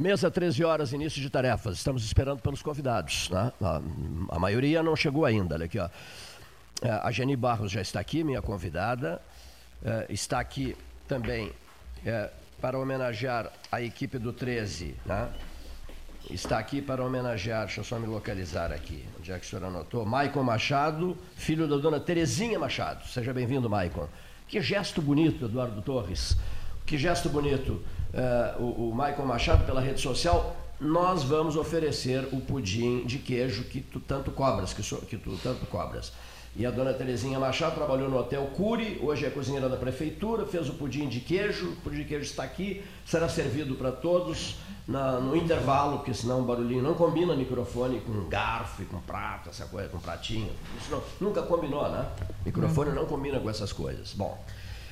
Mesa 13 horas, início de tarefas. Estamos esperando pelos convidados. Né? A, a, maioria não chegou ainda. Olha aqui, ó. É, a Jenny Barros já está aqui, minha convidada. É, está aqui também é, para homenagear a equipe do 13. Né? Está aqui para homenagear, deixa eu só me localizar aqui, onde é que o senhor anotou? Maicon Machado, filho da dona Terezinha Machado. Seja bem-vindo, Maicon. Que gesto bonito, Eduardo Torres. Que gesto bonito uh, o, o Michael Machado pela rede social, nós vamos oferecer o pudim de queijo que tu tanto cobras, que, so, que tu tanto cobras. E a dona Terezinha Machado trabalhou no Hotel Cury, hoje é cozinheira da prefeitura, fez o pudim de queijo, o pudim de queijo está aqui, será servido para todos na, no intervalo, porque senão o barulhinho não combina microfone com garfo e com prato, essa coisa, com pratinho. Isso não, nunca combinou, né? Microfone não combina com essas coisas. Bom,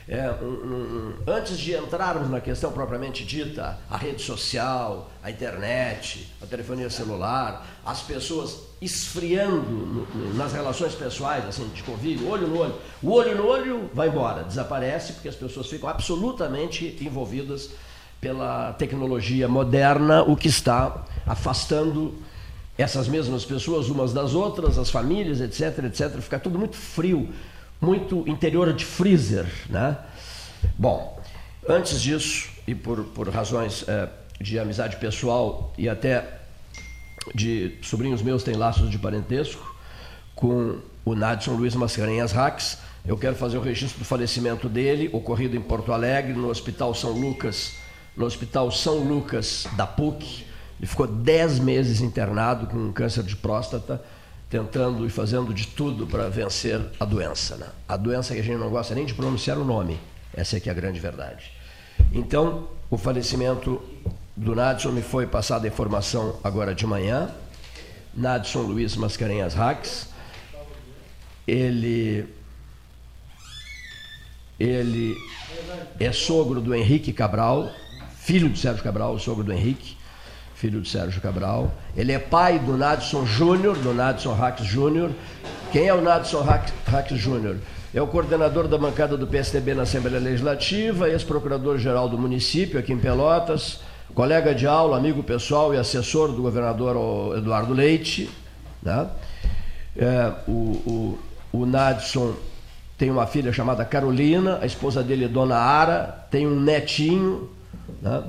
é, um, um, antes de entrarmos na questão propriamente dita, a rede social, a internet, a telefonia celular, as pessoas esfriando no, nas relações pessoais, assim, de convívio, olho no olho. O olho no olho vai embora, desaparece porque as pessoas ficam absolutamente envolvidas pela tecnologia moderna, o que está afastando essas mesmas pessoas umas das outras, as famílias, etc, etc. Fica tudo muito frio muito interior de freezer. Né? Bom, antes disso, e por, por razões é, de amizade pessoal e até de sobrinhos meus têm laços de parentesco com o Nadson Luiz Mascarenhas Rax, eu quero fazer o registro do falecimento dele, ocorrido em Porto Alegre, no Hospital São Lucas, no Hospital São Lucas da PUC. Ele ficou 10 meses internado com um câncer de próstata tentando e fazendo de tudo para vencer a doença. Né? A doença que a gente não gosta nem de pronunciar o nome. Essa é que é a grande verdade. Então, o falecimento do Nadson me foi passada a informação agora de manhã. Nadson Luiz Mascarenhas Rax. Ele ele é sogro do Henrique Cabral, filho do Sérgio Cabral, sogro do Henrique filho de Sérgio Cabral. Ele é pai do Nadson Júnior, do Nadson Rax Júnior. Quem é o Nadson Rax Júnior? É o coordenador da bancada do PSDB na Assembleia Legislativa, ex-procurador-geral do município aqui em Pelotas, colega de aula, amigo pessoal e assessor do governador Eduardo Leite. Né? É, o, o, o Nadson tem uma filha chamada Carolina, a esposa dele é Dona Ara, tem um netinho. Né?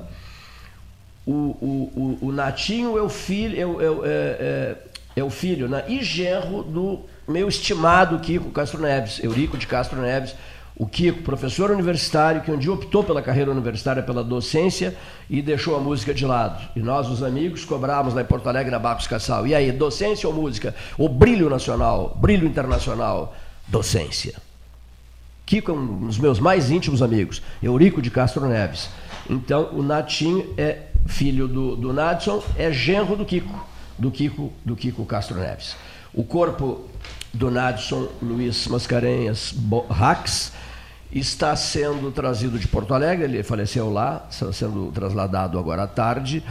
O, o, o, o Natinho é o filho, é, é, é, é, o filho né? e genro do meu estimado Kiko Castro Neves, Eurico de Castro Neves, o Kiko, professor universitário, que um dia optou pela carreira universitária, pela docência e deixou a música de lado. E nós, os amigos, cobrávamos lá em Porto Alegre, na Bacos Cassal. E aí, docência ou música? O brilho nacional, brilho internacional, docência. Kiko é um dos meus mais íntimos amigos, Eurico de Castro Neves. Então, o Natinho é filho do, do Nadson, é genro do Kiko, do Kiko, do Kiko Castro Neves. O corpo do Nadson Luiz Mascarenhas Rax está sendo trazido de Porto Alegre, ele faleceu lá, está sendo trasladado agora à tarde,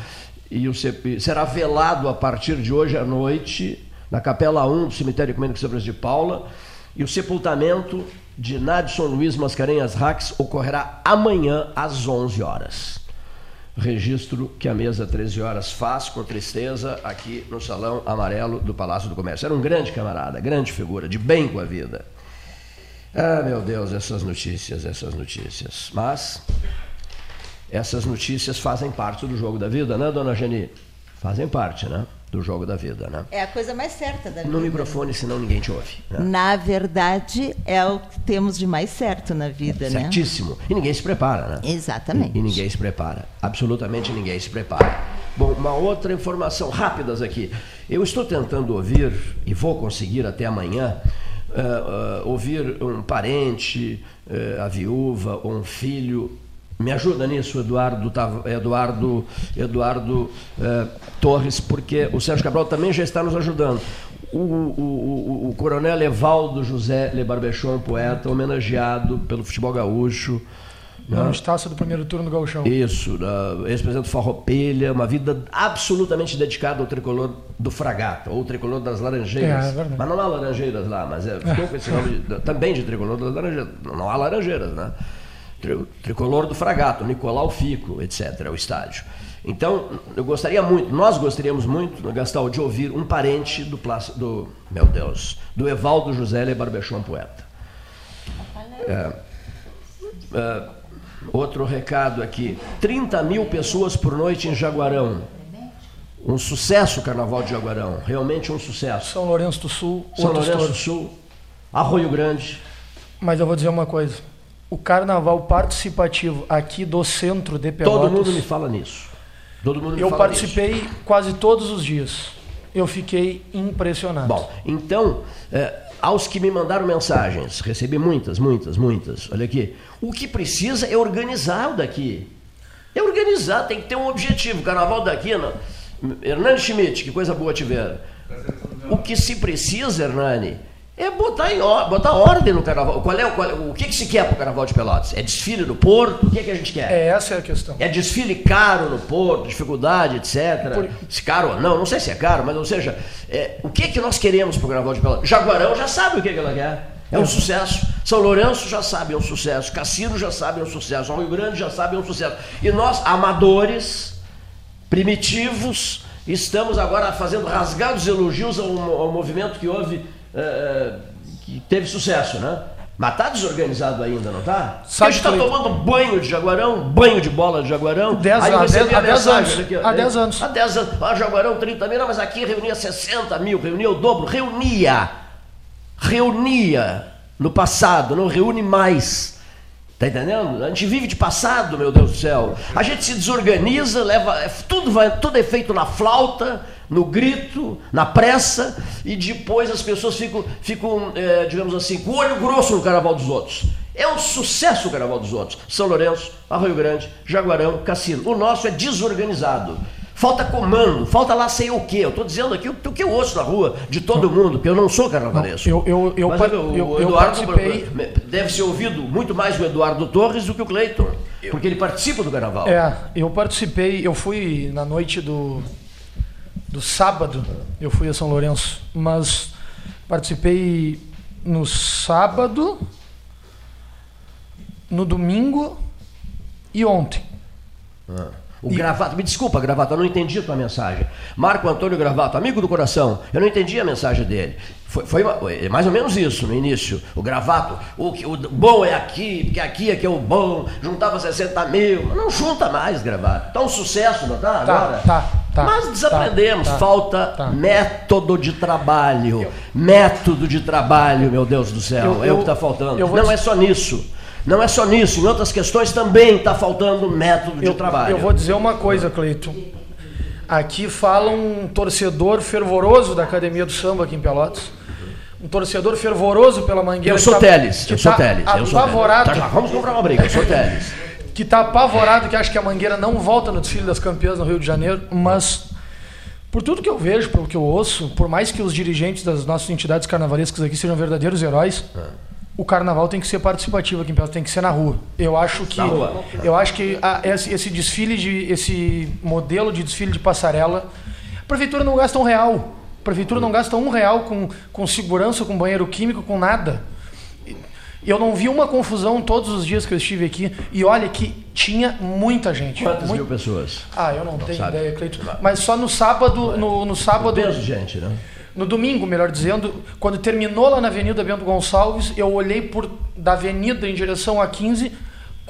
e o será velado a partir de hoje à noite na Capela 1 do Cemitério Ecumênico São de Paula, e o sepultamento de Nadson Luiz Mascarenhas Rax ocorrerá amanhã às 11 horas registro que a mesa 13 horas faz com tristeza aqui no Salão Amarelo do Palácio do Comércio. Era um grande camarada, grande figura, de bem com a vida. Ah, meu Deus, essas notícias, essas notícias. Mas essas notícias fazem parte do jogo da vida, né, dona Geni? Fazem parte, né? Do jogo da vida, né? É a coisa mais certa da vida. No microfone, senão ninguém te ouve. Né? Na verdade, é o que temos de mais certo na vida, é, né? Certíssimo. E ninguém se prepara, né? Exatamente. E, e, ninguém se prepara. Absolutamente ninguém se prepara. Bom, uma outra informação rápidas aqui. Eu estou tentando ouvir, e vou conseguir até amanhã, uh, uh, ouvir um parente, uh, a viúva ou um filho me ajuda nisso, Eduardo, Eduardo, Eduardo eh, Torres, porque o Sérgio Cabral também já está nos ajudando. O, o, o, o coronel Evaldo José Le Barbechon, poeta, homenageado pelo futebol gaúcho. Né? No estácio do primeiro turno do Gauchão. Isso, ex-presidente Farroupilha, uma vida absolutamente dedicada ao tricolor do Fragata, ou tricolor das Laranjeiras. É, é mas não há Laranjeiras lá, mas é, ficou com esse nome de, também de tricolor das Laranjeiras. Não há Laranjeiras, né? Tricolor do Fragato, Nicolau Fico, etc., o estádio. Então, eu gostaria muito, nós gostaríamos muito, Gastal, de ouvir um parente do, do meu Deus, do Evaldo José Le Barbechon Poeta. É, é, outro recado aqui: 30 mil pessoas por noite em Jaguarão. Um sucesso o Carnaval de Jaguarão, realmente um sucesso. São Lourenço do Sul, São Lourenço do Sul, Arroio Grande. Mas eu vou dizer uma coisa: o Carnaval participativo aqui do centro de Pelotas. Todo mundo me fala nisso. Todo mundo me eu fala participei nisso. quase todos os dias. Eu fiquei impressionado. Bom, então, é, aos que me mandaram mensagens, recebi muitas, muitas, muitas. Olha aqui. O que precisa é organizar o daqui. É organizar, tem que ter um objetivo. Carnaval daqui, não. Hernani Schmidt, que coisa boa tiveram. O que se precisa, Hernani, é botar, em, botar ordem no carnaval. Qual é, qual, o que, que se quer para o carnaval de Pelotas? É desfile no porto? O que, é que a gente quer? É, essa é a questão. É desfile caro no porto, dificuldade, etc. Por... Se caro ou não, não sei se é caro, mas ou seja, é, o que, que nós queremos para o carnaval de Pelotas? Jaguarão já sabe o que, que ela quer. É um sucesso. São Lourenço já sabe, é um sucesso. Cassino já sabe, é um sucesso. Rio Grande já sabe, é um sucesso. E nós, amadores, primitivos, estamos agora fazendo rasgados elogios ao, ao movimento que houve, é, que teve sucesso, né? Mas tá desorganizado ainda, não tá? Sabe a gente está tomando banho de Jaguarão, banho de bola de Jaguarão. Dez, aí a, dez anos. Aqui, há 10 anos. Há 10 anos. Ah, Jaguarão, 30 mil, não, mas aqui reunia 60 mil, reunia o dobro. Reunia. Reunia no passado, não reúne mais. Tá entendendo? A gente vive de passado, meu Deus do céu. A gente se desorganiza, leva. É, tudo, vai, tudo é feito na flauta, no grito, na pressa, e depois as pessoas ficam, ficam é, digamos assim, com o olho grosso no carnaval dos outros. É um sucesso o carnaval dos outros. São Lourenço, Arroio Grande, Jaguarão, Cassino. O nosso é desorganizado. Falta comando, falta lá sei o quê. Eu estou dizendo aqui o, o, que eu ouço na rua de todo mundo, porque eu não sou carnavalesco. Eu, eu, eu, Mas, eu, eu, o Eduardo participei... deve ser ouvido muito mais o Eduardo Torres do que o Cleiton, porque ele participa do carnaval. É, eu participei, eu fui na noite do, do sábado, eu fui a São Lourenço, mas participei no sábado, no domingo e ontem. Ah. O e... Gravato, me desculpa, Gravato, eu não entendi a tua mensagem. Marco Antônio Gravato, amigo do coração, eu não entendi a mensagem dele. Foi, foi é mais ou menos isso no início. O Gravato, o, o bom é aqui, porque aqui é que é o bom, juntava 60 mil. Não junta mais, Gravato. Tá um sucesso, não tá? Tá, agora? tá. Tá, Mas desaprendemos, tá, tá, falta tá. método de trabalho. Eu, método de trabalho, meu Deus do céu. Eu, é eu, o que está faltando. Não te... é só nisso. Não é só nisso, em outras questões também está faltando método de eu, trabalho. Eu vou dizer uma coisa, Cleito. Aqui fala um torcedor fervoroso da Academia do Samba aqui em Pelotas. Um torcedor fervoroso pela Mangueira. Eu sou tá, Teles, eu sou tá Teles. Eu sou apavorado. Tá, vamos comprar uma briga, eu sou Teles. que está apavorado, que acha que a Mangueira não volta no desfile das campeãs no Rio de Janeiro, mas por tudo que eu vejo, pelo que eu ouço, por mais que os dirigentes das nossas entidades carnavalescas aqui sejam verdadeiros heróis, é o carnaval tem que ser participativo aqui em Pelotas, tem que ser na rua. Eu acho que eu acho que a, esse, esse, desfile de esse modelo de desfile de passarela, a prefeitura não gasta um real. A prefeitura não gasta um real com, com segurança, com banheiro químico, com nada. Eu não vi uma confusão todos os dias que eu estive aqui. E olha que tinha muita gente. Quantas muito... mil pessoas? Ah, eu não, não tenho sabe. ideia, Cleiton. Mas só no sábado. No, no sábado. Um de gente, né? No domingo, melhor dizendo, quando terminou lá na Avenida Bento Gonçalves, eu olhei por da avenida em direção a 15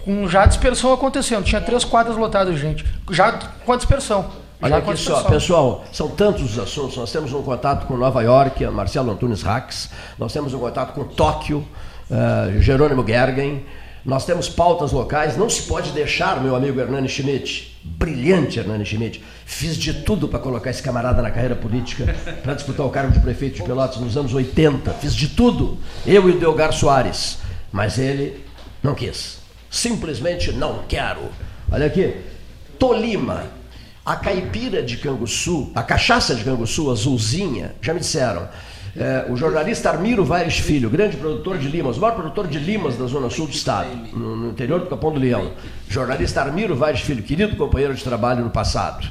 com já dispersão acontecendo. Tinha três quadras lotadas de gente, já com a dispersão. Olha aqui só, pessoal, são tantos os assuntos. Nós temos um contato com Nova York, Marcelo Antunes Rax. Nós temos um contato com Tóquio, uh, Jerônimo Gergen. Nós temos pautas locais. Não se pode deixar, meu amigo Hernani Schmidt, brilhante Hernani Schmidt, fiz de tudo para colocar esse camarada na carreira política, para disputar o cargo de prefeito de Pelotas nos anos 80. Fiz de tudo, eu e o Delgar Soares. Mas ele não quis. Simplesmente não quero. Olha aqui, Tolima, a caipira de Canguçu, a cachaça de Canguçu, azulzinha, já me disseram, é, o jornalista Armiro Vares Filho, grande produtor de limas, o maior produtor de limas da Zona Sul do Estado, no, no interior do Capão do Leão. Jornalista Armiro Vares Filho, querido companheiro de trabalho no passado.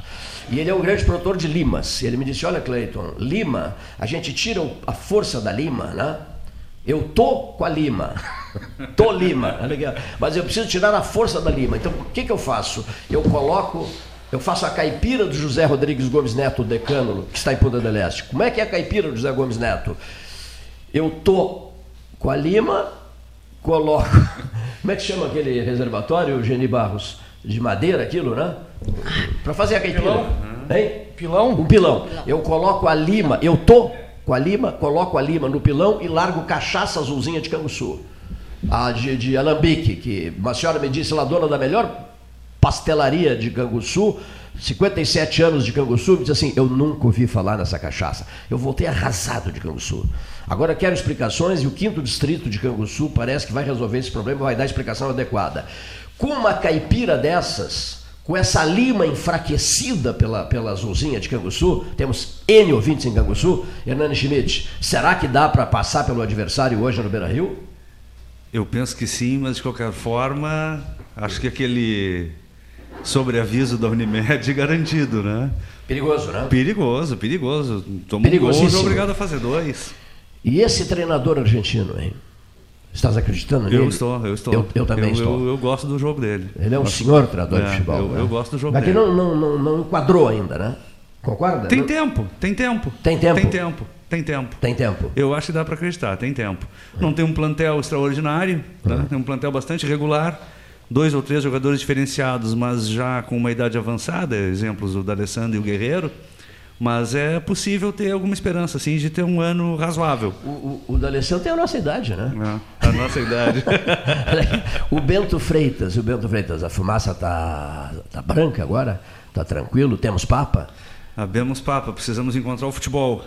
E ele é um grande produtor de limas. E ele me disse: Olha, Cleiton, lima, a gente tira a força da lima, né? Eu tô com a lima. tô lima. Mas eu preciso tirar a força da lima. Então, o que, que eu faço? Eu coloco Eu faço a caipira do José Rodrigues Gomes Neto, decânulo, que está em Punta del Este. Como é que é a caipira do José Gomes Neto? Eu tô com a lima, coloco. Como é que chama aquele reservatório, Geni Barros? De madeira, aquilo, né? Para fazer a caipira. Pilão? Hein? Pilão? Um pilão. Eu coloco a lima, eu tô com a lima, coloco a lima no pilão e largo cachaça azulzinha de Canguçu. A de, de Alambique, que uma senhora me disse, ela dona da melhor pastelaria de Canguçu, 57 anos de Canguçu, me disse assim, eu nunca ouvi falar nessa cachaça. Eu voltei arrasado de Canguçu. Agora quero explicações e o quinto distrito de Canguçu parece que vai resolver esse problema, vai dar a explicação adequada. Com uma caipira dessas, com essa lima enfraquecida pela, pela azulzinha de Canguçu, temos N ouvintes em Canguçu, Hernani Schmidt, será que dá para passar pelo adversário hoje no Beira-Rio? Eu penso que sim, mas de qualquer forma, acho que aquele sobreaviso da Unimed garantido, né? Perigoso, né? Perigoso, perigoso. Tomou um gol, é obrigado a fazer dois. E esse treinador argentino, hein? Estás acreditando nele? Eu estou, eu estou. Eu, eu também eu, estou. Eu, eu, gosto do jogo dele. Ele é um senhor treinador é, de futebol. Eu, né? eu gosto do jogo Mas dele. que não, não, não, enquadrou ainda, né? Concorda? Tem não... tempo, tem tempo. Tem tempo? Tem tempo, tem tempo. Tem tempo. Eu acho que dá para acreditar, tem tempo. Não tem um plantel extraordinário, né? tem um plantel bastante regular, dois ou três jogadores diferenciados, mas já com uma idade avançada, exemplos o D'Alessandro e o Guerreiro. Mas é possível ter alguma esperança, assim, de ter um ano razoável. O, o, o D'Alessandro tem a nossa idade, né? É, a nossa idade. o Bento Freitas, o Bento Freitas, a fumaça tá, tá branca agora? Tá tranquilo? Temos papa? Abemos papa, precisamos encontrar o futebol.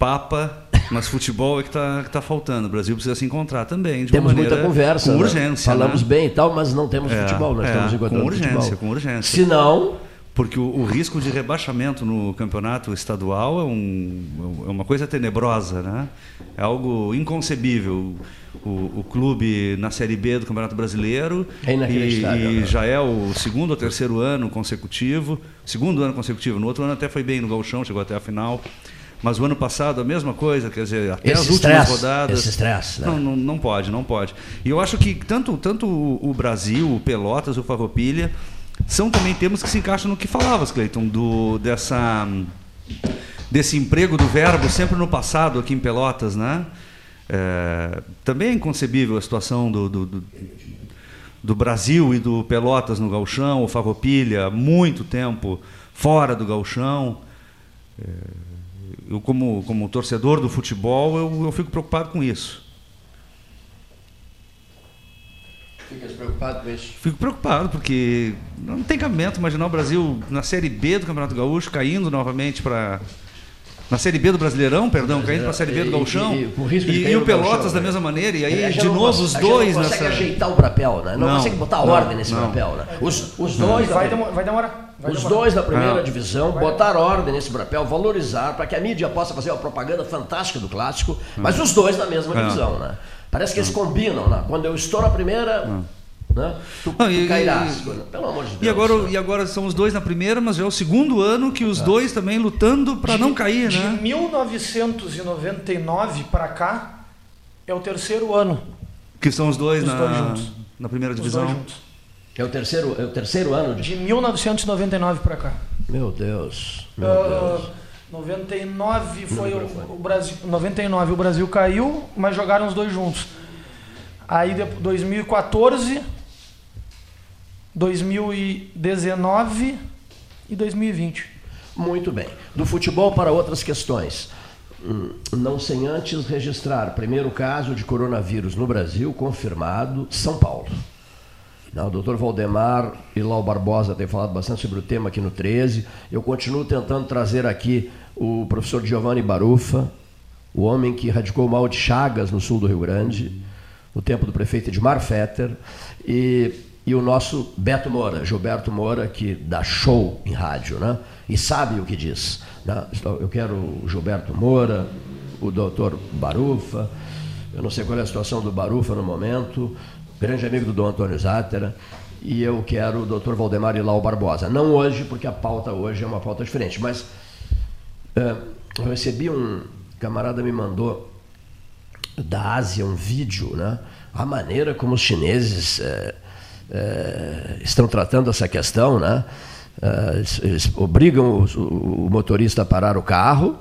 Papa, mas futebol é que está tá faltando. O Brasil precisa se encontrar também. De temos maneira, muita conversa. Com né? urgência. Falamos né? bem e tal, mas não temos é, futebol. Nós é, estamos encontrando com urgência, futebol. com urgência. Se não, porque o, o, risco de rebaixamento no campeonato estadual é, um, é, uma coisa tenebrosa, né? É algo inconcebível. O, o clube na Série B do Campeonato Brasileiro é e, e né? já é o segundo ou terceiro ano consecutivo, segundo ano consecutivo. No outro ano até foi bem no Gauchão, chegou até a final. Mas o ano passado a mesma coisa, quer dizer, até esse as últimas stress, rodadas. Esse stress, né? não, não, não pode, não pode. E eu acho que tanto, tanto o Brasil, o Pelotas, o Farroupilha, são também temas que se encaixam no que falavas, Cleiton, do, dessa, desse emprego do verbo sempre no passado aqui em Pelotas, né? É, também é inconcebível a situação do, do, do, do, Brasil e do Pelotas no galchão, o Farroupilha, muito tempo fora do galchão. É, eu, como, como torcedor do futebol, eu, eu fico preocupado com isso. Ficas preocupado com isso? Fico preocupado, porque não tem cabimento imaginar o Brasil na Série B do Campeonato Gaúcho caindo novamente para. Na Série B do Brasileirão, perdão, caindo para a Série B do Gauchão. E, e, e, e, o Pelotas Gauchão, da mesma maneira, e aí de novo os dois não nessa. consegue ajeitar o papel, né? Não, não consegue botar não, ordem nesse não. papel, né? Os, os dois. Vai, demorar. Vai demorar. Vai os demorar. dois da primeira Não. divisão botar ordem nesse papel, valorizar, para que a mídia possa fazer uma propaganda fantástica do clássico, mas os dois na mesma Não. divisão, né? Parece que eles combinam, né? Quando eu estou na primeira, né? Tu, tu e- cairás. e- Pelo amor de Deus. E agora, né? e agora são os dois na primeira, mas já é o segundo ano que os dois também lutando para não cair, De né? 1999 para cá é o terceiro ano. Que são os dois, Os na, dois juntos. na primeira Os divisão. dois juntos. É o terceiro, é o terceiro ano de. De 1999 para cá. Meu Deus. Meu Ah, Deus. 99 foi o, o Brasil. 99 o Brasil caiu, mas jogaram os dois juntos. Aí depois 2014, 2019 e 2020. Muito bem. Do futebol para outras questões. Hum, Não sem antes registrar primeiro caso de coronavírus no Brasil, confirmado, São Paulo. Não, o doutor Valdemar e Lau Barbosa têm falado bastante sobre o tema aqui no 13. Eu continuo tentando trazer aqui o professor Giovanni Barufa, o homem que radicou o mal de Chagas, no sul do Rio Grande, no tempo do prefeito Edmar Fetter, e, e o nosso Beto Moura, Gilberto Moura, que dá show em rádio, né? e sabe o que diz. né? Então, Eu quero o Gilberto Moura, o doutor Barufa, eu não sei qual é a situação do Barufa no momento, grande amigo do Dom Antônio Zátera, e eu quero o doutor Valdemar Ilau Barbosa. Não hoje, porque a pauta hoje é uma pauta diferente, mas é, eu recebi um camarada me mandou da Ásia um vídeo, né? A maneira como os chineses é, é, estão tratando essa questão, né? Uh, eles, obrigam o, o, motorista a parar o carro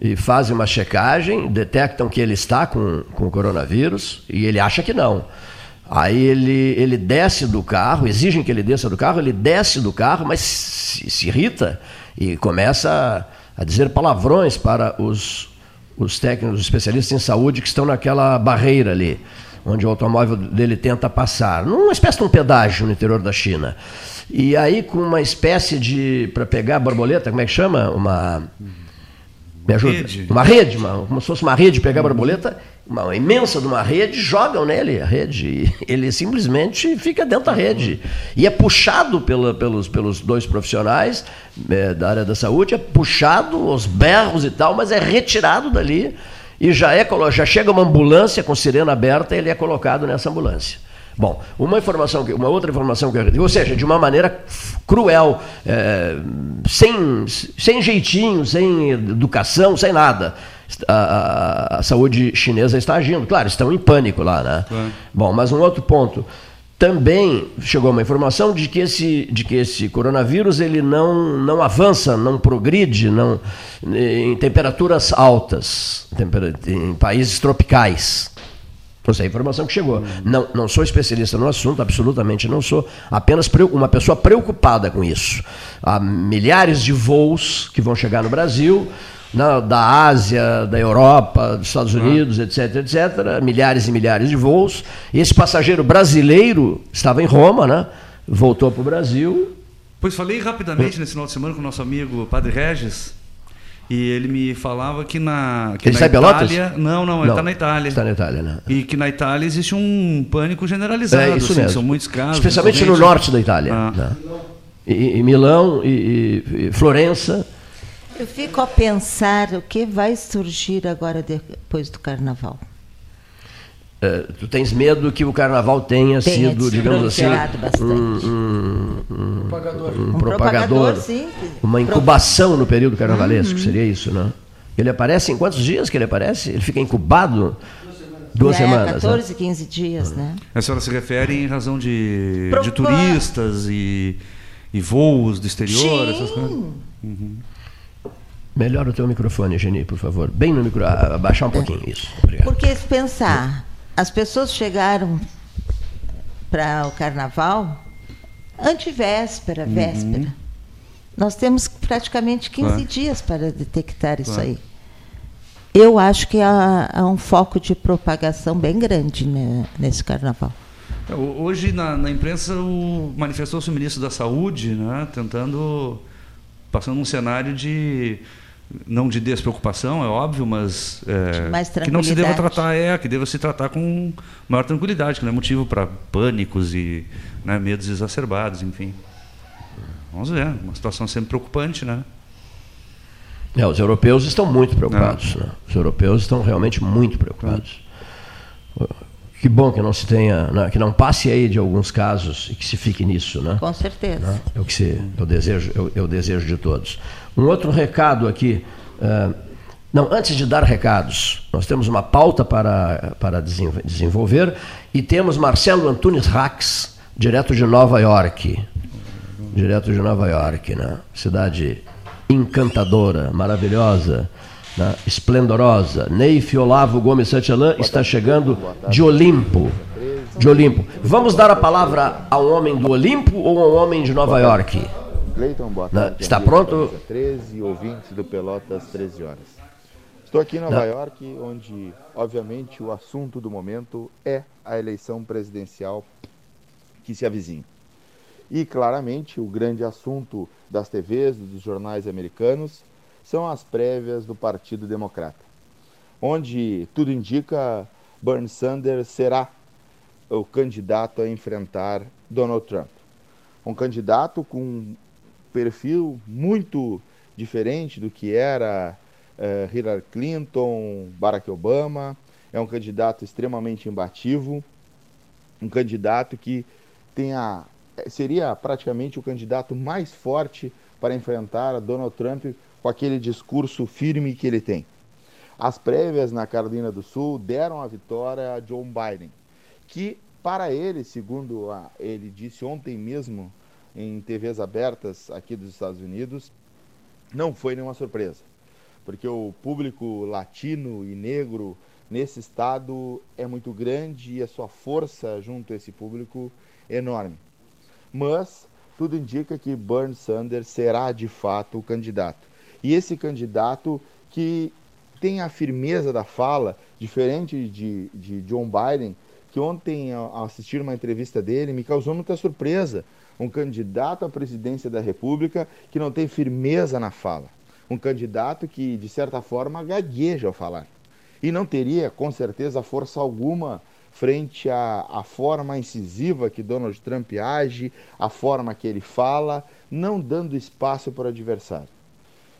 e fazem uma checagem, detectam que ele está com, com coronavírus e ele acha que não. Aí ele, ele desce do carro, exigem que ele desça do carro, ele desce do carro, mas se, se irrita e começa a, a dizer palavrões para os, os técnicos, os especialistas em saúde que estão naquela barreira ali, onde o automóvel dele tenta passar, numa espécie de um pedágio no interior da China. E aí, com uma espécie de. para pegar a borboleta, como é que chama? Uma. Me ajuda? Rede. Uma rede, uma, como se fosse uma rede pegar a borboleta, uma imensa de uma rede, jogam nele a rede. E ele simplesmente fica dentro da rede. E é puxado pela, pelos, pelos dois profissionais é, da área da saúde, é puxado os berros e tal, mas é retirado dali. E já, é, já chega uma ambulância com sirene aberta e ele é colocado nessa ambulância. Bom, uma informação, uma outra informação que eu ou seja, de uma maneira cruel, é, sem, sem jeitinho, sem educação, sem nada. A, a, a, saúde chinesa está agindo. Claro, estão em pânico lá, né? É. Bom, mas um outro ponto. Também chegou uma informação de que esse, de que esse coronavírus ele não, não avança, não progride não, em temperaturas altas, em países tropicais. Essa é a informação que chegou. Não, não sou especialista no assunto, absolutamente não sou. Apenas uma pessoa preocupada com isso. Há milhares de voos que vão chegar no Brasil, na, da Ásia, da Europa, dos Estados Unidos, etc, etc. Milhares e milhares de voos. Esse passageiro brasileiro estava em Roma, né? voltou para o Brasil. Pois falei rapidamente nesse final de semana com o nosso amigo Padre Regis e ele me falava que na. Que ele na Itália, Pelotas? Não, não, ele está na Itália. Está na Itália, né? E que na Itália existe um pânico generalizado. É isso assim, mesmo. São muitos casos. Especialmente no norte da Itália. Ah. Né? E, e, Milão e, e, Florença. Eu fico a pensar o que vai surgir agora depois do carnaval. Uh, tu tens medo que o carnaval tenha Tem, sido, digamos assim, um, um, um, propagador. um, um propagador, sim. uma incubação no período carnavalesco, uhum. seria isso, não? Ele aparece em quantos dias que ele aparece? Ele fica incubado? Duas é, semanas. 14, né? 15 dias, né? A senhora se refere em razão de, de turistas e, e voos do exterior, sim. essas coisas? Uhum. Melhora o teu microfone, Geni, por favor. Bem no micro, abaixar um pouquinho, isso. Obrigado. Porque se pensar, as pessoas chegaram para o carnaval antivéspera, uhum. véspera. Nós temos praticamente 15 dias para detectar isso aí. Eu acho que há, há, um foco de propagação bem grande né, nesse carnaval. É, hoje, na, na imprensa, manifestou-se o ministro da Saúde, né, tentando, passando um cenário de não de despreocupação, é óbvio, mas é, que não se deva tratar, é, que deva se tratar com maior tranquilidade, que não é motivo para pânicos e né, medos exacerbados, enfim. Vamos ver, uma situação sempre preocupante, né? É, os europeus estão muito preocupados. Né? Os europeus estão realmente muito preocupados. Que bom que não se tenha, né, que não passe aí de alguns casos e que se fique nisso, né? Com certeza. Né? É o que se, eu desejo, eu, eu desejo de todos. Um outro recado aqui. Uh, não, antes de dar recados, nós temos uma pauta para, para desenvolver e temos Marcelo Antunes Rax, direto de Nova York. Direto de Nova York, né? Cidade encantadora, maravilhosa, né? esplendorosa. Neif Olavo Gomes Santialan está chegando de Olimpo. De Olimpo. Vamos dar a palavra a um homem do Olimpo ou a um homem de Nova York? Cleiton, boa tarde. Está pronto? 13, ouvintes do Pelotas, 13 horas. Estou aqui em Nova Não. York, onde, obviamente, o assunto do momento é a eleição presidencial que se avizinha. E, claramente, o grande assunto das TVs, dos jornais americanos, são as prévias do Partido Democrata, onde tudo indica Bernie Sanders será o candidato a enfrentar Donald Trump. Um candidato com perfil muito diferente do que era uh, Hillary Clinton, Barack Obama. É um candidato extremamente imbativo, um candidato que tenha, seria praticamente o candidato mais forte para enfrentar Donald Trump com aquele discurso firme que ele tem. As prévias na Carolina do Sul deram a vitória a Joe Biden, que para ele, segundo a, ele disse ontem mesmo em TVs abertas aqui dos Estados Unidos, não foi nenhuma surpresa, porque o público latino e negro nesse estado é muito grande e a sua força junto a esse público enorme. Mas tudo indica que Bernie Sanders será de fato o candidato. E esse candidato que tem a firmeza da fala, diferente de, de John Biden, que ontem, ao assistir uma entrevista dele, me causou muita surpresa. Um candidato à presidência da República que não tem firmeza na fala. Um candidato que, de certa forma, gagueja ao falar. E não teria, com certeza, força alguma frente à, à forma incisiva que Donald Trump age, a forma que ele fala, não dando espaço para o adversário.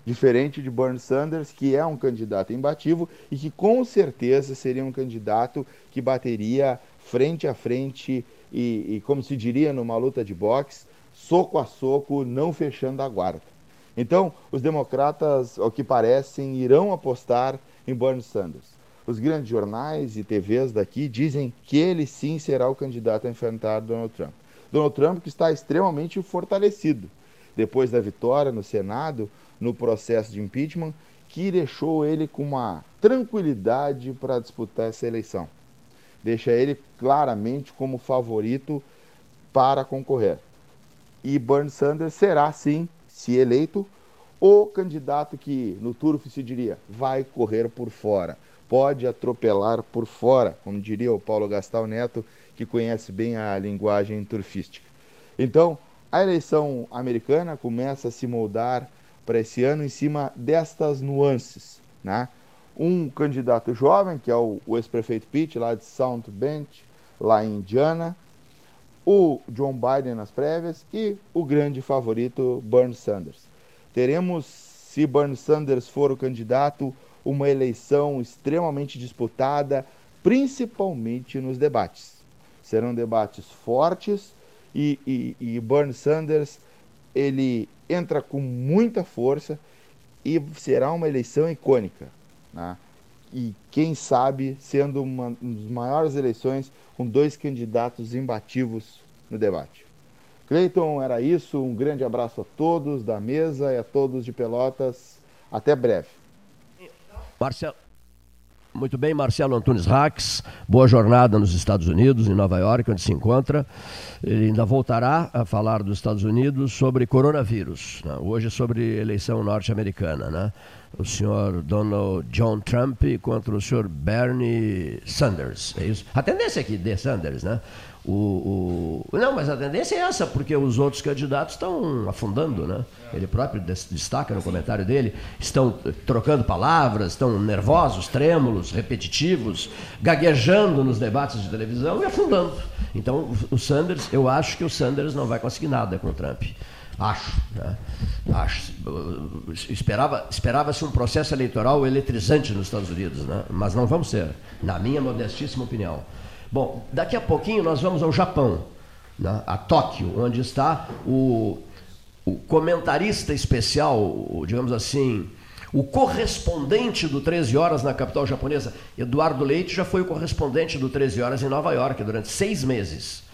Diferente de Bernie Sanders, que é um candidato imbativo e que com certeza seria um candidato que bateria frente a frente e, e como se diria numa luta de boxe, soco a soco, não fechando a guarda. Então, os democratas, ao que parecem, irão apostar em Bernie Sanders. Os grandes jornais e TVs daqui dizem que ele sim será o candidato a enfrentar Donald Trump. Donald Trump que está extremamente fortalecido depois da vitória no Senado no processo de impeachment, que deixou ele com uma tranquilidade para disputar essa eleição. Deixa ele claramente como favorito para concorrer. E Bernie Sanders será, sim, se eleito, o candidato que no turf se diria vai correr por fora, pode atropelar por fora, como diria o Paulo Gastal Neto, que conhece bem a linguagem turfística. Então, a eleição americana começa a se moldar para esse ano em cima destas nuances. Né? Um candidato jovem, que é o, o ex-prefeito Pitt, lá de South Bend, lá em Indiana, o John Biden nas prévias e o grande favorito Bernie Sanders. Teremos, se Bernie Sanders for o candidato, uma eleição extremamente disputada, principalmente nos debates. Serão debates fortes e, e, e Bernie Sanders ele entra com muita força e será uma eleição icônica. Né? E quem sabe sendo uma das maiores eleições com dois candidatos imbativos no debate. Cleiton, era isso. Um grande abraço a todos da mesa e a todos de Pelotas. Até breve. Marcelo. Muito bem, Marcelo Antunes Rax, boa jornada nos Estados Unidos, em Nova York, onde se encontra. Ele ainda voltará a falar dos Estados Unidos sobre coronavírus, né? hoje sobre eleição norte-americana. Né? O senhor Donald John Trump contra o senhor Bernie Sanders, é isso? A tendência é que dê Sanders, né? O, o, não, mas a tendência é essa, porque os outros candidatos estão afundando, né? Ele próprio destaca no comentário dele, estão trocando palavras, estão nervosos, trêmulos, repetitivos, gaguejando nos debates de televisão e afundando. Então, o Sanders, eu acho que o Sanders não vai conseguir nada com o Trump. Acho, né? Acho. Esperava, esperava-se um processo eleitoral eletrizante nos Estados Unidos, né? Mas não vamos ser, na minha modestíssima opinião. Bom, daqui a pouquinho nós vamos ao Japão, né, a Tóquio, onde está o, o comentarista especial, digamos assim, o correspondente do 13 Horas na capital japonesa. Eduardo Leite já foi o correspondente do 13 Horas em Nova York durante seis meses.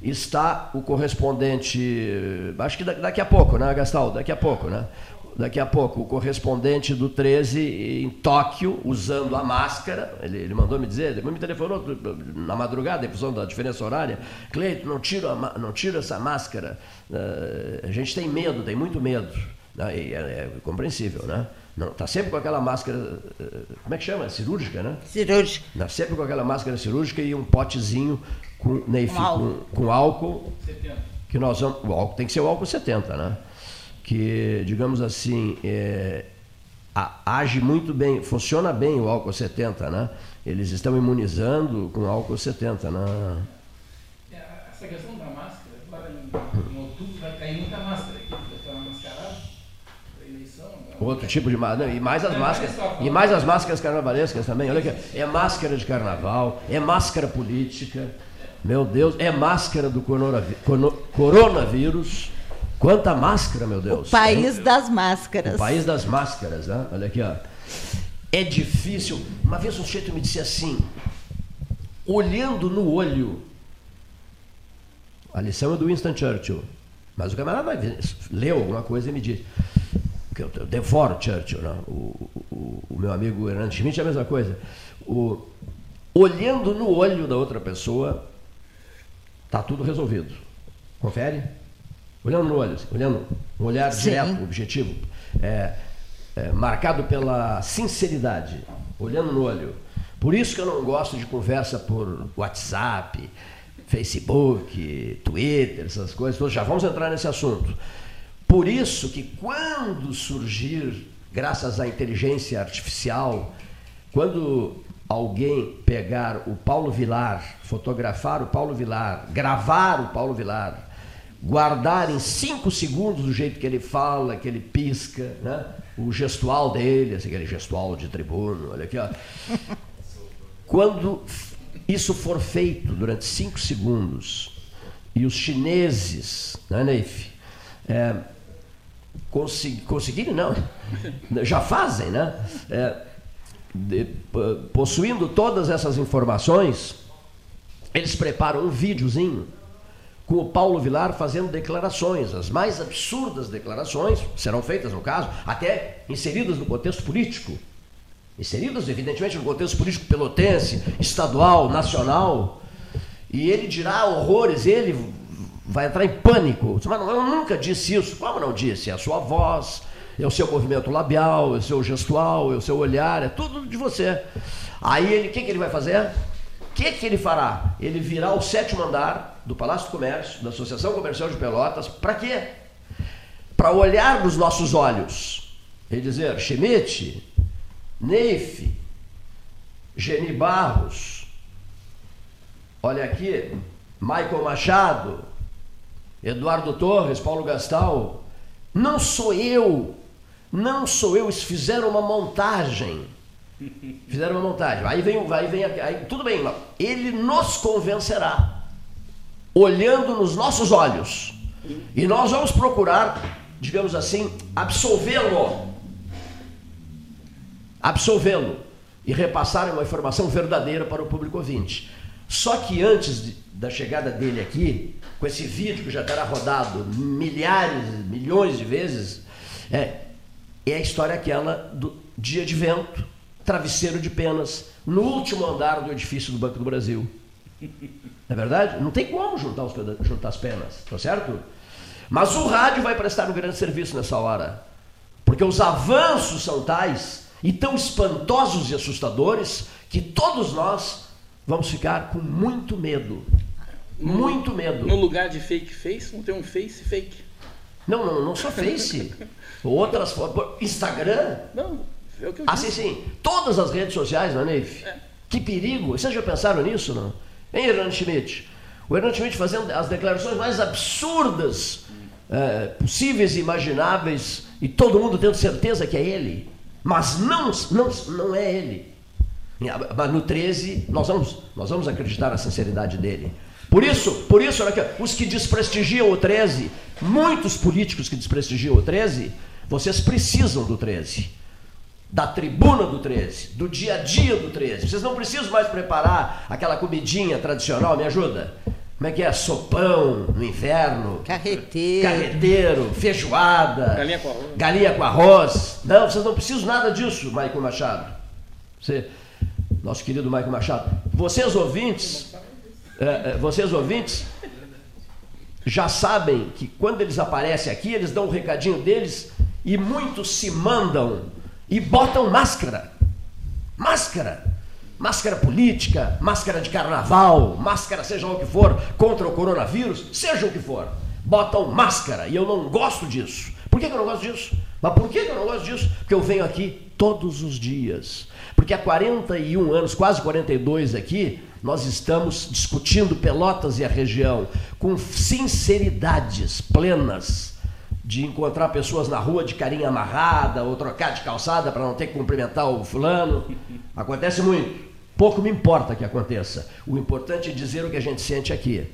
Está o correspondente, acho que daqui a pouco, né, Gastal? Daqui a pouco, né? Daqui a pouco, o correspondente do 13 em Tóquio, usando a máscara, ele, ele mandou me dizer, depois me telefonou na madrugada, em função da diferença horária, Cleito, não tira, não tira essa máscara, uh, a gente tem medo, tem muito medo. Né? E é, é, compreensível, né? Não, tá sempre com aquela máscara, uh, como é que chama? Cirúrgica, né? Cirúrgica. Tá sempre com aquela máscara cirúrgica e um potezinho com, né, com, com álcool. 70. Que nós vamos, o álcool tem que ser o álcool 70, né? Que, digamos assim, é, age muito bem, funciona bem o álcool 70, né? Eles estão imunizando com álcool 70, né? É, essa questão da máscara, agora em, em outubro vai cair muita máscara aqui, vai estar mascarado. Eleição, né? Outro tipo de máscara. E mais as máscaras. E mais as máscaras carnavalescas também. Olha aqui. É máscara de carnaval, é máscara política. Meu Deus, é máscara do coronavírus. Quanta máscara, meu Deus. O país é, das máscaras. O país das máscaras, né? Olha aqui, ó. É difícil. Uma vez um sujeito me disse assim, olhando no olho. A lição é do Winston Churchill. Mas o camarada leu alguma coisa e me diz. Que eu, eu devoro Churchill, né? o, o, o, meu amigo Hernando Schmidt é a mesma coisa. O, olhando no olho da outra pessoa, está tudo resolvido. Confere? Olhando no olho, assim, olhando, um olhar Sim. direto, objetivo, é, é, marcado pela sinceridade, olhando no olho. Por isso que eu não gosto de conversa por WhatsApp, Facebook, Twitter, essas coisas. já vamos entrar nesse assunto. Por isso que quando surgir, graças à inteligência artificial, quando alguém pegar o Paulo Vilar, fotografar o Paulo Vilar, gravar o Paulo Vilar, guardar em cinco segundos o jeito que ele fala, que ele pisca, né? o gestual dele, aquele gestual de tribuno, olha aqui, ó. Quando isso for feito durante cinco segundos e os chineses, né, Neif, é, consegui, conseguirem, não, já fazem, né? É, de, possuindo todas essas informações, eles preparam um videozinho com o Paulo Vilar fazendo declarações, as mais absurdas declarações, serão feitas no caso, até inseridas no contexto político. Inseridas, evidentemente, no contexto político pelotense, estadual, nacional. E ele dirá horrores, ele vai entrar em pânico. Mas eu nunca disse isso. Como não disse? É a sua voz, é o seu movimento labial, é o seu gestual, é o seu olhar, é tudo de você. Aí ele, o que, que ele vai fazer? O que, que ele fará? Ele virá o sétimo andar do Palácio do Comércio, da Associação Comercial de Pelotas, para quê? Para olhar nos nossos olhos e dizer: Schmidt, Neif, Geni Barros, olha aqui, Michael Machado, Eduardo Torres, Paulo Gastal, não sou eu, não sou eu, eles fizeram uma montagem. Fizeram uma montagem. Aí vem, aí vem aí, tudo bem, ele nos convencerá, olhando nos nossos olhos. E nós vamos procurar, digamos assim, absolvê-lo. Absolvê-lo e repassar uma informação verdadeira para o público ouvinte. Só que antes de, da chegada dele aqui, com esse vídeo que já terá rodado milhares, milhões de vezes, é, é a história aquela do dia de vento, travesseiro de penas, no último andar do edifício do Banco do Brasil. Não é verdade? Não tem como juntar, os, juntar as penas, tá certo? Mas o rádio vai prestar um grande serviço nessa hora. Porque os avanços são tais e tão espantosos e assustadores que todos nós vamos ficar com muito medo. Muito medo. No lugar de fake face, não tem um face fake. Não, não, não só face. Outras Instagram. Não, é o que eu Ah, sim, sim. Todas as redes sociais, não é, Neif? É. Que perigo. Vocês já pensaram nisso, não? Hein, Hernando Schmidt? O Hernando Schmidt fazendo as declarações mais absurdas é, possíveis e imagináveis e todo mundo tendo certeza que é ele. Mas não, não, não é ele. Mas no 13, nós vamos, nós vamos acreditar na sinceridade dele. Por isso, por isso, os que desprestigiam o 13, muitos políticos que desprestigiam o 13, vocês precisam do 13. Da tribuna do 13, do dia a dia do 13. Vocês não precisam mais preparar aquela comidinha tradicional, me ajuda? Como é que é? Sopão no inverno. Carreteiro. Carreteiro, feijoada. Galinha com arroz. Galinha com arroz. Não, vocês não precisam nada disso, Maicon Machado. Você, nosso querido Maicon Machado. Vocês ouvintes, é, é, vocês ouvintes já sabem que quando eles aparecem aqui, eles dão um recadinho deles e muitos se mandam e botam máscara. Máscara. Máscara política, máscara de carnaval, máscara seja o que for, contra o coronavírus, seja o que for. Botam máscara e eu não gosto disso. Por que, eu não gosto disso? Mas por que, que eu não gosto disso? Porque eu venho aqui todos os dias. Porque há 41 anos, quase 42 aqui, nós estamos discutindo Pelotas e a região com sinceridades plenas de encontrar pessoas na rua de carinha amarrada ou trocar de calçada para não ter que cumprimentar o fulano. Acontece muito. Pouco me importa que aconteça. O importante é dizer o que a gente sente aqui.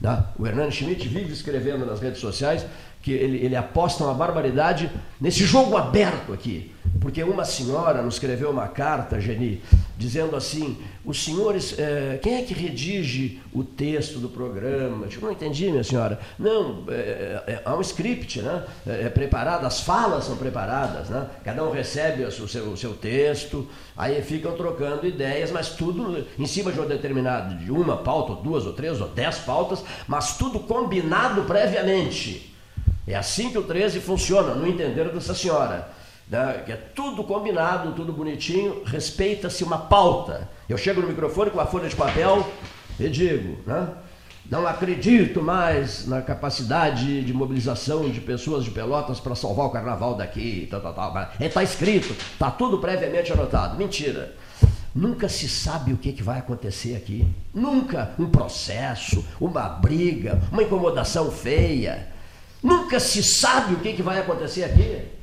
Né? O Hernando Schmidt vive escrevendo nas redes sociais que ele, ele aposta uma barbaridade nesse jogo aberto aqui porque uma senhora nos escreveu uma carta, Geni, dizendo assim: os senhores, eh, quem é que redige o texto do programa? Eu não entendi, minha senhora. Não, é, é, há um script, né? É, preparado, as falas são preparadas, né? Cada um recebe o seu, o seu texto, aí ficam trocando ideias, mas tudo em cima de uma determinada, de uma pauta, ou duas, ou três, ou dez pautas, mas tudo combinado previamente. É assim que o 13 funciona, no entender dessa senhora né, que é tudo combinado, tudo bonitinho, respeita-se uma pauta. Eu chego no microfone com a folha de papel e digo, né, não acredito mais na capacidade de mobilização de pessoas de Pelotas para salvar o carnaval daqui, tal, tal, tal. Está escrito, está tudo previamente anotado. Mentira. Nunca se sabe o que, que vai acontecer aqui. Nunca um processo, uma briga, uma incomodação feia. Nunca se sabe o que, que vai acontecer aqui.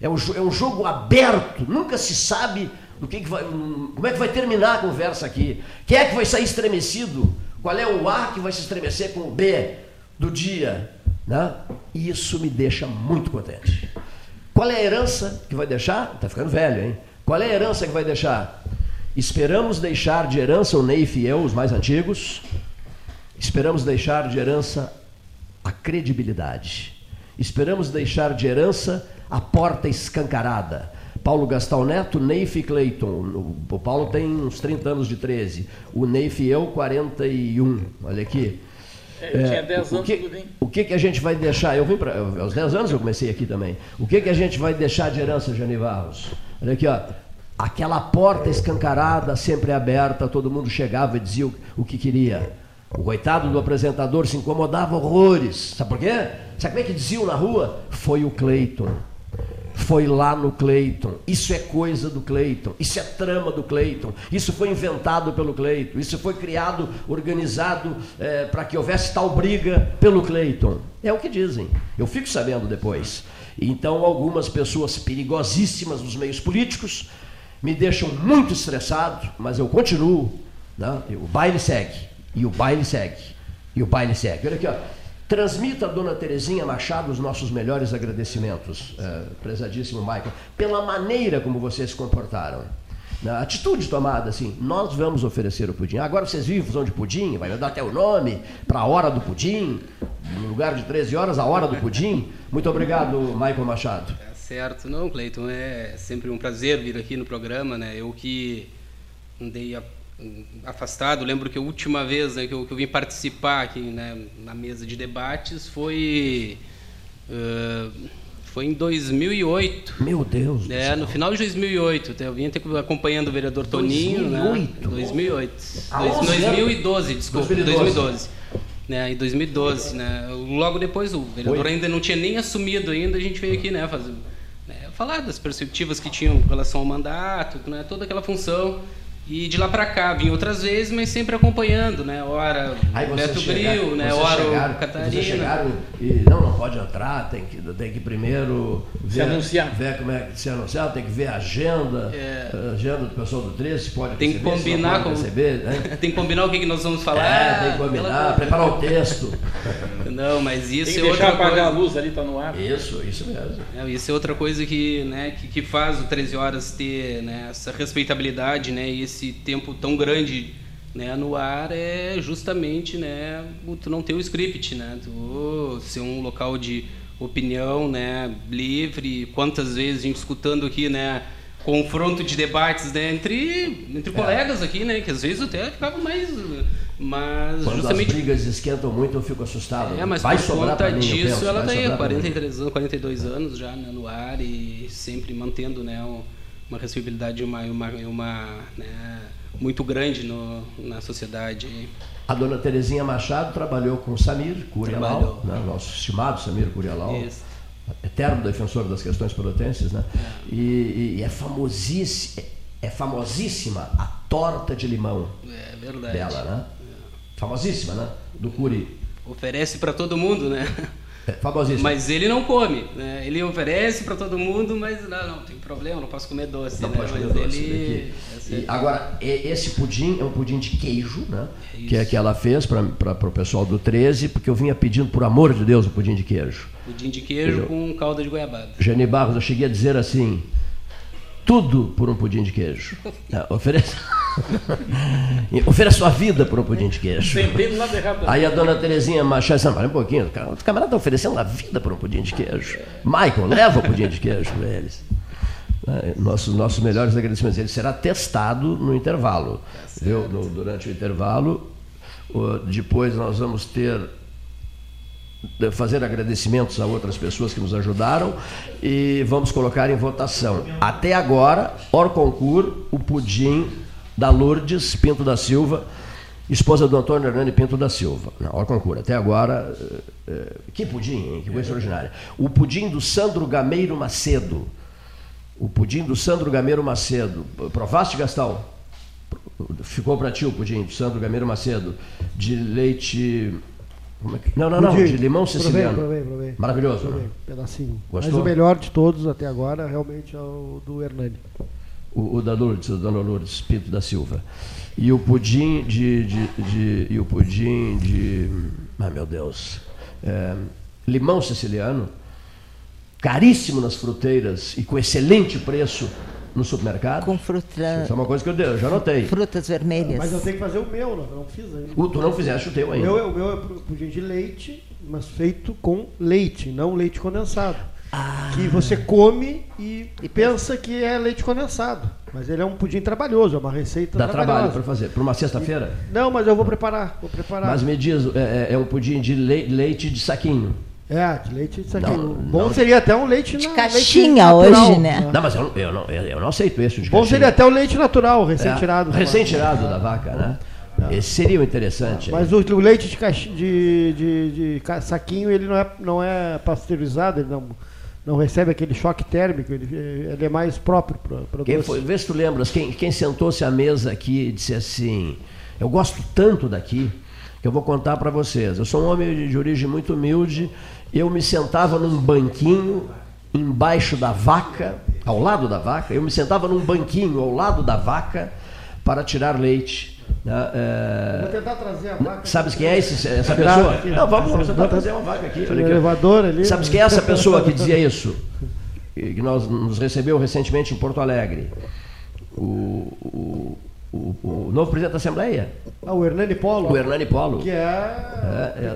É um, é um jogo aberto, nunca se sabe do que, que vai, como é que vai terminar a conversa aqui. Quem é que vai sair estremecido? Qual é o A que vai se estremecer com o B do dia? Né? Isso me deixa muito contente. Qual é a herança que vai deixar? Está ficando velho, hein? Qual é a herança que vai deixar? Esperamos deixar de herança o Neif e eu, os mais antigos. Esperamos deixar de herança a credibilidade. Esperamos deixar de herança a porta escancarada. Paulo Gastão Neto, Neif Clayton. O Paulo tem uns 30 anos de 13. O Neif e eu, 41. Olha aqui. É, eu é, tinha 10 anos, o que, tudo bem. O que, que a gente vai deixar? Eu vim para. Aos 10 anos eu comecei aqui também. O que, que a gente vai deixar de herança, Jani Barros? Olha aqui, ó. Aquela porta escancarada, sempre aberta, todo mundo chegava e dizia o, o que queria. O coitado do apresentador se incomodava horrores. Sabe por quê? Sabe como é que diziam na rua? Foi o Cleiton. Foi lá no Cleiton. Isso é coisa do Cleiton. Isso é trama do Cleiton. Isso foi inventado pelo Cleiton. Isso foi criado, organizado é, para que houvesse tal briga pelo Cleiton. É o que dizem. Eu fico sabendo depois. Então, algumas pessoas perigosíssimas nos meios políticos me deixam muito estressado, mas eu continuo. Né? O baile segue. E o baile segue. E o baile segue. Olha aqui, ó. Transmita a dona Terezinha Machado os nossos melhores agradecimentos, é, prezadíssimo Michael, pela maneira como vocês se comportaram. Na atitude tomada, assim, nós vamos oferecer o pudim. Agora vocês vivem função de pudim, vai dar até o nome para a hora do pudim, no lugar de 13 horas, a hora do pudim. Muito obrigado, Michael Machado. É certo, não, Cleiton, é sempre um prazer vir aqui no programa, né? Eu que andei a afastado. Lembro que a última vez né, que, eu, que, eu, vim participar aqui né, na mesa de debates foi uh, foi em 2008. Meu Deus. É, no final de 2008. Eu vim acompanhando o vereador Toninho. 2008. Né, 2008. Ah, 2012, desculpa. 2012. 2012. Né, em 2012, né, logo depois o vereador Oi. ainda não tinha nem assumido ainda, a gente veio aqui, né, fazer, né, falar das perspectivas que tinham em relação ao mandato, né, toda aquela função e de lá para cá, vim outras vezes, mas sempre acompanhando, né? Ora Beto Bril, né? Ora chegaram, Catarina. Vocês chegaram e não, não pode entrar, tem que, tem que primeiro ver, se anunciar. ver como é que se anunciar, tem que ver a agenda, é. a agenda do pessoal do 13, se pode tem receber, que combinar com, receber, né? tem que combinar o que, que nós vamos falar. É, tem que combinar, preparar o texto. Não, mas isso tem que é deixar outra apagar coisa. a luz ali, tá no ar. Isso, isso mesmo. É, isso é outra coisa que, né, que, que faz o 13 horas ter né, essa respeitabilidade, né, e esse tempo tão grande né, no ar é justamente né, tu não ter o script, né, tu ser um local de opinião né, livre. Quantas vezes a gente escutando aqui, né, confronto de debates né, entre, entre é. colegas aqui, né, que às vezes até ficava mais. Mas Quando justamente. as brigas esquentam muito, eu fico assustado. É, mas vai por conta mim, disso, penso, ela está aí há 43 anos, 42 anos já né, no ar e sempre mantendo né, uma responsabilidade uma, uma, uma né, muito grande no, na sociedade. A dona Terezinha Machado trabalhou com Samir Curialau, né, nosso estimado Samir Curialau, eterno defensor das questões pelotenses, né? É. E, e, é, famosíssima, é famosíssima a torta de limão é verdade. dela, né? É. Famosíssima, né? Do Curi. Oferece para todo mundo, né? É, famosíssimo. Mas ele não come, né? Ele oferece para todo mundo, mas não, não tem problema, não posso comer doce. Não né? pode comer mas doce. Ele... E, agora, esse pudim é um pudim de queijo, né? É que é que ela fez para o pessoal do 13, porque eu vinha pedindo, por amor de Deus, o pudim de queijo. Pudim de queijo eu, com calda de goiabada. Geni Barros, eu cheguei a dizer assim, tudo por um pudim de queijo. Não, ofereça. ofereça sua vida por um pudim de queijo. Errado. Aí a dona Terezinha Machado disse, um pouquinho, o camarada está oferecendo a vida por um pudim de queijo. Michael, leva o pudim de queijo para eles. É, nossos, nossos melhores agradecimentos. Ele será testado no intervalo. No, durante o intervalo, depois nós vamos ter fazer agradecimentos a outras pessoas que nos ajudaram e vamos colocar em votação. Até agora, or concur, o pudim da Lourdes Pinto da Silva, esposa do Antônio Hernani Pinto da Silva. Não, or concur. Até agora, eh, eh, que pudim, hein? que coisa extraordinária. O pudim do Sandro Gameiro Macedo. O pudim do Sandro Gameiro Macedo. Provaste, Gastão? Ficou para ti o pudim do Sandro Gameiro Macedo, de leite é não, não, não, de limão siciliano. Provei, provei, provei. Maravilhoso. Provei, né? pedacinho. Gostou? Mas o melhor de todos até agora realmente é o do Hernani. O, o da Lourdes, o Dona Lourdes Pinto da Silva. E o pudim de. de, de e o pudim de. Ai meu Deus. É, limão siciliano, caríssimo nas fruteiras e com excelente preço no supermercado. Com fruta. Isso é uma coisa que eu, dei, eu já notei. Frutas vermelhas. Mas eu tenho que fazer o meu, não, não fiz ainda. O, tu não fizeste o teu ainda. O meu, é, o meu é pudim de leite, mas feito com leite, não leite condensado. Ah. Que você come e, e pensa que é leite condensado. Mas ele é um pudim trabalhoso, é uma receita Dá trabalho para fazer. Para uma sexta-feira? Não, mas eu vou preparar, vou preparar. Mas me diz, é, é, é um pudim de leite de saquinho. É, de leite isso aqui. Não, Bom não, seria até um leite de caixinha hoje, né? Não, mas eu, eu, não, eu não aceito isso de Bom caixinha. seria até o leite natural, recém-tirado. É, recém-tirado da vaca, né? É. Esse seria o interessante. Mas o, o, leite de, de, de, de, saquinho, ele não é, não é pasteurizado, ele não, não recebe aquele choque térmico, ele, ele é mais próprio para quem foi, Vê se tu lembras, quem, quem sentou-se à mesa aqui e disse assim, eu gosto tanto daqui, que eu vou contar para vocês. Eu sou um homem de, de origem muito humilde, eu me sentava num banquinho embaixo da vaca, ao lado da vaca, eu me sentava num banquinho ao lado da vaca para tirar leite. Né? É... Vou tentar trazer a vaca. Sabes quem é esse, essa pessoa? Não, vamos, vamos tentar trazer uma vaca aqui. Olha aqui. elevador ali. Sabes quem é essa pessoa que dizia isso? Que nós, nos recebeu recentemente em Porto Alegre. O, o, o, o, novo presidente da Assembleia. Ah, o Hernani Polo. O Hernani Polo. Que é, é,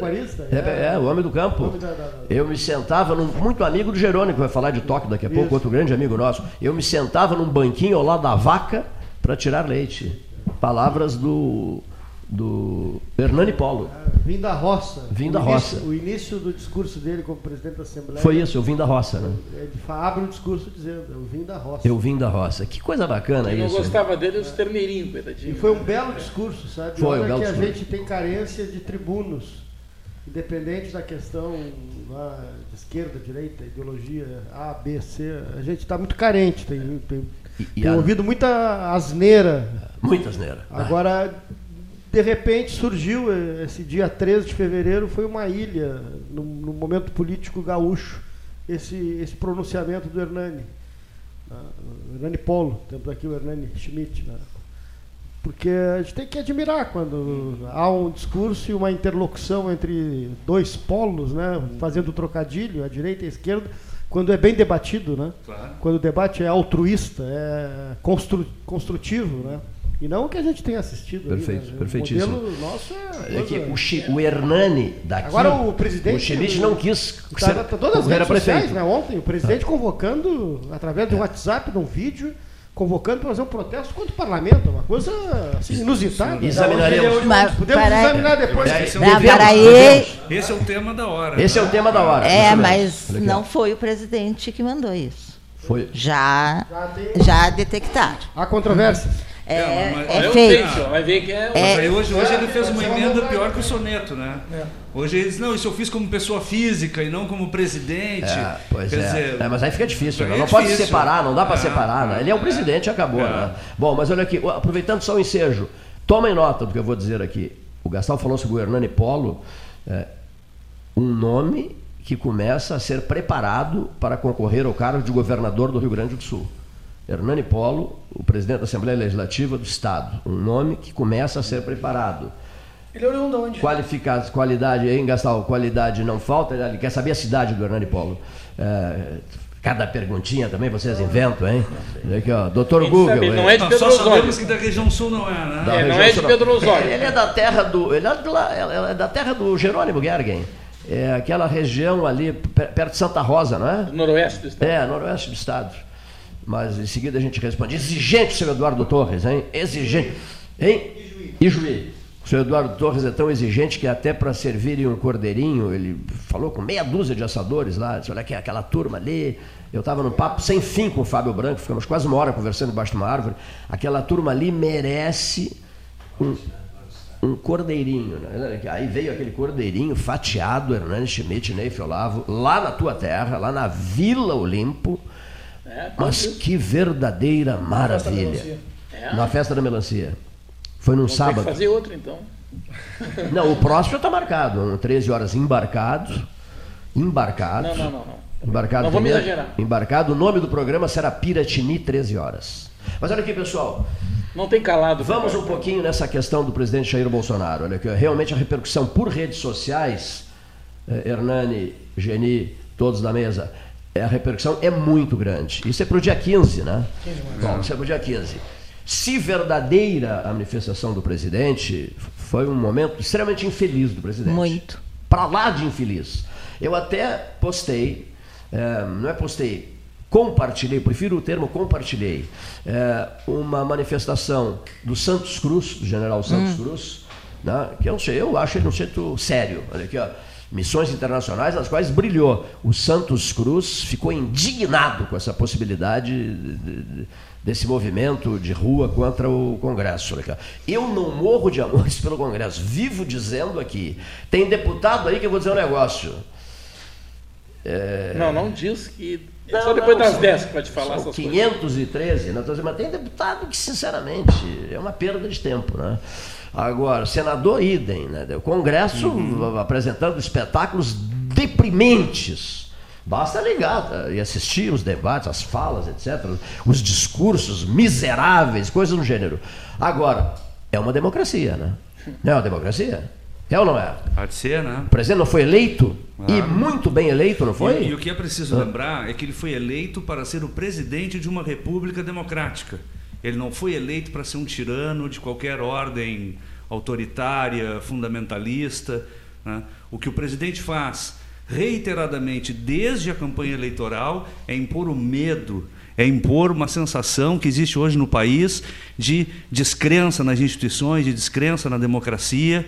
é, é, é, o homem do campo. Homem da, da, da... Eu me sentava, num, muito amigo do Jerônimo, que vai falar de toque daqui a Isso. pouco, outro grande amigo nosso. Eu me sentava num banquinho ao lado da vaca para tirar leite. Palavras do do Hernani Polo. Ah, vim da roça. Vim da roça. o início do discurso dele como presidente da Assembleia. Foi isso, eu vim da roça, né? Ele abre o discurso dizendo, eu vim da roça. Eu vim da roça. Que coisa bacana Quem isso. Eu gostava dele os terneirinhos, coitadinho. E foi um belo discurso, sabe? Foi Olha um belo que discurso. a gente tem carência de tribunos, independente da questão lá, de esquerda, direita, ideologia A, B, C, a gente está muito carente, tem, tem, e, tem a... ouvido muita asneira. Muita asneira. Agora, de repente surgiu eh, esse dia 13 de fevereiro foi uma ilha no, no momento político gaúcho esse esse pronunciamento do Hernani o Hernani Polo temos aqui o Hernani Schmidt né? porque a gente tem que admirar quando há um discurso e uma interlocução entre dois polos né fazendo trocadilho a direita e a esquerda quando é bem debatido né claro. quando o debate é altruísta é constru, construtivo né e não o que a gente tem assistido. Perfeito, ali, né? perfeitíssimo. O modelo nosso é. é que o, Chi, o Hernani daqui. Agora o presidente. O Schmidt não quis. Tá, ser, tá, todas as redes sociais, né? Ontem, o presidente convocando, através de um WhatsApp, de um vídeo, convocando para fazer um protesto contra o parlamento, uma coisa assim, inusitada. Examinaremos. Mas, Podemos para, examinar depois. Esse é, um para aí, esse é o tema da hora. Esse é o tema da hora. É, mas não foi o presidente que mandou isso. Foi. Já, já detectaram. Há controvérsias. É, é, mas, é feito. Vai ver que é. é. Mas hoje, hoje ele fez uma emenda pior que o soneto, né? É. Hoje ele diz, não, isso eu fiz como pessoa física e não como presidente. É, pois Quer é. Dizer, é. Mas aí fica difícil, né? não pode se separar, não dá para separar. Né? Ele é o presidente e acabou, né? Bom, mas olha aqui, aproveitando só o ensejo, tomem nota do que eu vou dizer aqui. O Gastal falou sobre o Hernani Polo, um nome que começa a ser preparado para concorrer ao cargo de governador do Rio Grande do Sul. Hernani Polo, o presidente da Assembleia Legislativa do Estado. Um nome que começa a ser preparado. Ele é oriundo onde? Qualificado, qualidade, em Gastal, qualidade não falta. Ele quer saber a cidade do Hernani Polo. É, Cada perguntinha também vocês inventam, hein? Olha Aqui, ó, Doutor Google. sabe, hein? não é de Pedro só sabemos que da região sul não é, né? Da É, não é de Pedro Osório. Ele é da terra do. Ele é, de lá- ele é da terra do Jerônimo Gergen. É aquela região ali per- perto de Santa Rosa, não é? Noroeste do estado. É, noroeste do estado. Mas em seguida a gente responde. Exigente, senhor Eduardo Torres, hein? Exigente. Hein? E Juí. O senhor Eduardo Torres é tão exigente que até para servirem um cordeirinho, ele falou com meia dúzia de assadores lá, disse, olha aqui, aquela turma ali. Eu estava num papo sem fim com o Fábio Branco, ficamos quase uma hora conversando debaixo de uma árvore. Aquela turma ali merece um, um cordeirinho. Né? Aí veio aquele cordeirinho fatiado, Hernani Schmidt, Neif Olavo, lá na tua terra, lá na Vila Olimpo. É, Mas que verdadeira maravilha. É. Na festa da melancia. Foi num que sábado. fazer outro, então. Não, o próximo já está marcado. um 13 horas embarcado. Embarcado. Não, não, não. não. Embarcado Não vamos primeiro. exagerar. Embarcado. O nome do programa será Piratini 13 horas. Mas olha aqui, pessoal. Não tem calado. Vamos um Ricardo. pouquinho nessa questão do presidente Jair Bolsonaro. Olha aqui, realmente a repercussão por redes sociais, eh, Hernani, Geni, todos da mesa, a repercussão é muito grande. Isso é para o dia 15, né? Bom, isso é para o dia 15. Se verdadeira a manifestação do presidente, foi um momento extremamente infeliz do presidente. Muito. Para lá de infeliz. Eu até postei, eh, não é postei, compartilhei, prefiro o termo compartilhei, eh, uma manifestação do Santos Cruz, do general Santos Cruz, né, que eu, não sei, eu acho ele um centro sério. Olha aqui, ó, missões internacionais nas quais brilhou. O Santos Cruz ficou indignado com essa possibilidade de- de- desse movimento de rua contra o Congresso. Ó. Eu não morro de amores pelo Congresso, vivo dizendo aqui. Tem deputado aí que eu vou dizer um negócio. Não, não diz que. É Não, só depois não, das são- 10 que vai te falar essas coisas. 513, não tô dizendo, mas tem deputado que, sinceramente, é uma perda de tempo. Né? Agora, senador idem, né? o Congresso Uhum. apresentando espetáculos deprimentes. Basta ligar tá? e assistir os debates, as falas, etc., os discursos miseráveis, coisas do gênero. Agora, é uma democracia, né? Não é uma democracia? É ou não é? Há de ser, né? O presidente não foi eleito? E Ah. muito bem eleito, não foi? E, e o que é preciso lembrar é que ele foi eleito para ser o presidente de uma república democrática. Ele não foi eleito para ser um tirano de qualquer ordem autoritária, fundamentalista. né? O que o presidente faz reiteradamente desde a campanha eleitoral é impor o medo, é impor uma sensação que existe hoje no país de descrença nas instituições, de descrença na democracia,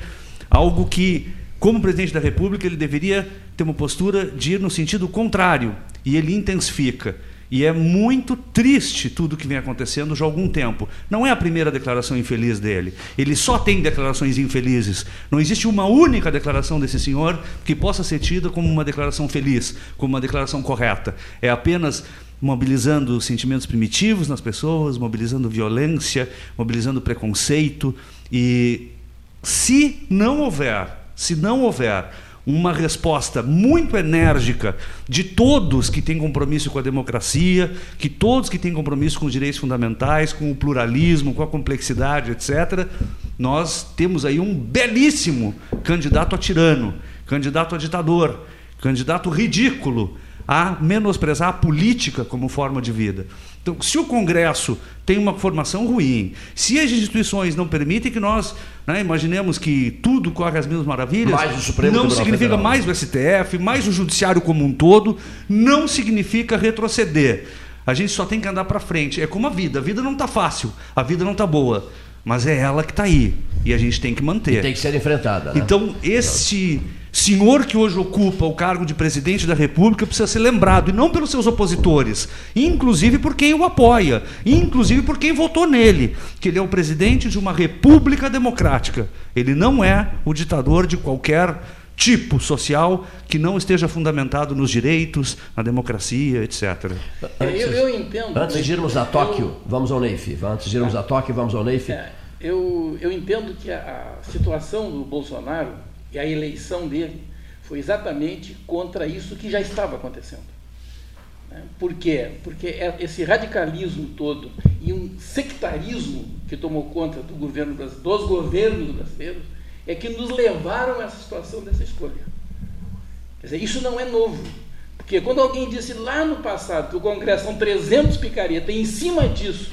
algo que como presidente da República, ele deveria ter uma postura de ir no sentido contrário, e ele intensifica. E é muito triste tudo que vem acontecendo já há algum tempo. Não é a primeira declaração infeliz dele. Ele só tem declarações infelizes. Não existe uma única declaração desse senhor que possa ser tida como uma declaração feliz, como uma declaração correta. É apenas mobilizando sentimentos primitivos nas pessoas, mobilizando violência, mobilizando preconceito e se não houver, se não houver uma resposta muito enérgica de todos que têm compromisso com a democracia, que todos que têm compromisso com os direitos fundamentais, com o pluralismo, com a complexidade, etc., nós temos aí um belíssimo candidato a tirano, candidato a ditador, candidato ridículo a menosprezar a política como forma de vida. Então, se o Congresso tem uma formação ruim, se as instituições não permitem que nós né, imaginemos que tudo corre às mesmas maravilhas, Mais o Supremo não significa Federal. mais o STF, mais o Judiciário como um todo, não significa retroceder. A gente só tem que andar para frente. É como a vida. A vida não está fácil, a vida não está boa, mas é ela que está aí e a gente tem que manter. Tem que ser enfrentada. Né? Então, esse senhor que hoje ocupa o cargo de presidente da República precisa ser lembrado, e não pelos seus opositores, inclusive por quem o apoia, inclusive por quem votou nele, que ele é o presidente de uma república democrática. Ele não é o ditador de qualquer tipo social que não esteja fundamentado nos direitos, na democracia, etc. Eu, eu entendo. Antes de irmos a Tóquio, vamos ao Neif. Antes de irmos a Tóquio, vamos ao Neif. É, eu, eu entendo que a, a situação do Bolsonaro e a eleição dele foi exatamente contra isso que já estava acontecendo. Né? Por quê? Porque é esse radicalismo todo e um sectarismo que tomou conta do governo dos governos brasileiros, é que nos levaram a essa situação dessa escolha. Quer dizer, isso não é novo. Porque quando alguém disse lá no passado que o Congresso são 300 picareta, e em cima disso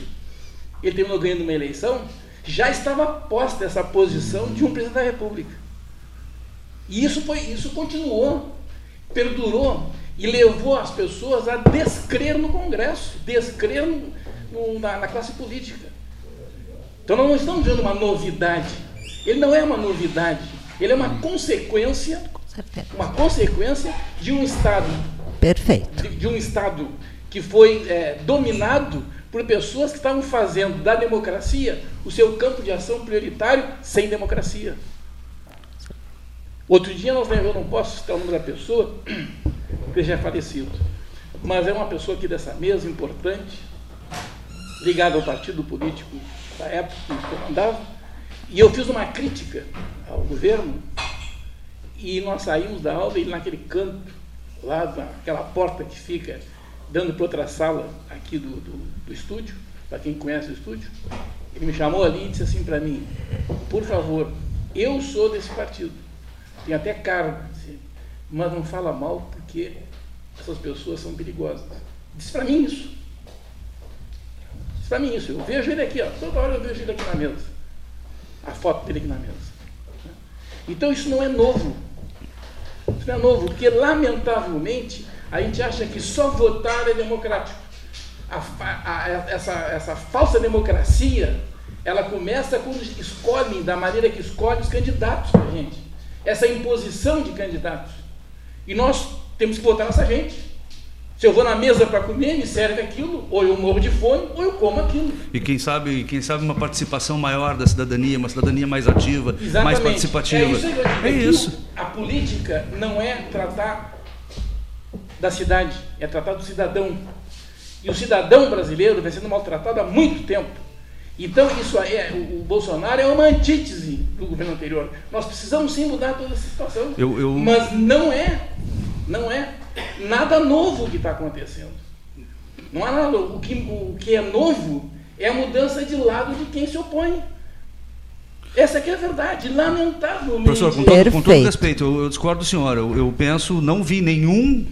ele terminou ganhando uma eleição, já estava posta essa posição de um presidente da República. E isso, foi, isso continuou, perdurou e levou as pessoas a descrer no Congresso, descrer no, no, na, na classe política. Então nós não estamos vendo uma novidade. Ele não é uma novidade, ele é uma consequência, uma consequência de um Estado. Perfeito. De, de um Estado que foi é, dominado por pessoas que estavam fazendo da democracia o seu campo de ação prioritário sem democracia. Outro dia nós eu não posso citar o nome da pessoa, porque já é falecido, mas é uma pessoa aqui dessa mesa importante, ligada ao partido político da época que eu andava, e eu fiz uma crítica ao governo, e nós saímos da aula e naquele canto, lá naquela porta que fica dando para outra sala aqui do, do, do estúdio, para quem conhece o estúdio, ele me chamou ali e disse assim para mim, por favor, eu sou desse partido tem até cargo, mas não fala mal porque essas pessoas são perigosas. Diz para mim isso. Diz para mim isso. Eu vejo ele aqui, ó, toda hora eu vejo ele aqui na mesa. A foto dele aqui na mesa. Então isso não é novo. Isso não é novo, porque lamentavelmente a gente acha que só votar é democrático. A, a, a, essa, essa falsa democracia, ela começa quando escolhem, da maneira que escolhem os candidatos para a gente essa imposição de candidatos. E nós temos que votar nessa gente. Se eu vou na mesa para comer, me serve aquilo, ou eu morro de fome, ou eu como aquilo. E quem sabe, quem sabe uma participação maior da cidadania, uma cidadania mais ativa, Exatamente. mais participativa. É isso. É isso. A política não é tratar da cidade, é tratar do cidadão. E o cidadão brasileiro vem sendo maltratado há muito tempo. Então, isso aí, é, o Bolsonaro é uma antítese do governo anterior. Nós precisamos sim mudar toda essa situação. Eu, eu... Mas não é, não é nada novo que está acontecendo. Não há nada. O que, o que é novo é a mudança de lado de quem se opõe. Essa aqui é a verdade, lamentavelmente. Professor, com todo, com todo respeito, eu, eu, discordo do senhor. Eu, eu, penso, não vi nenhum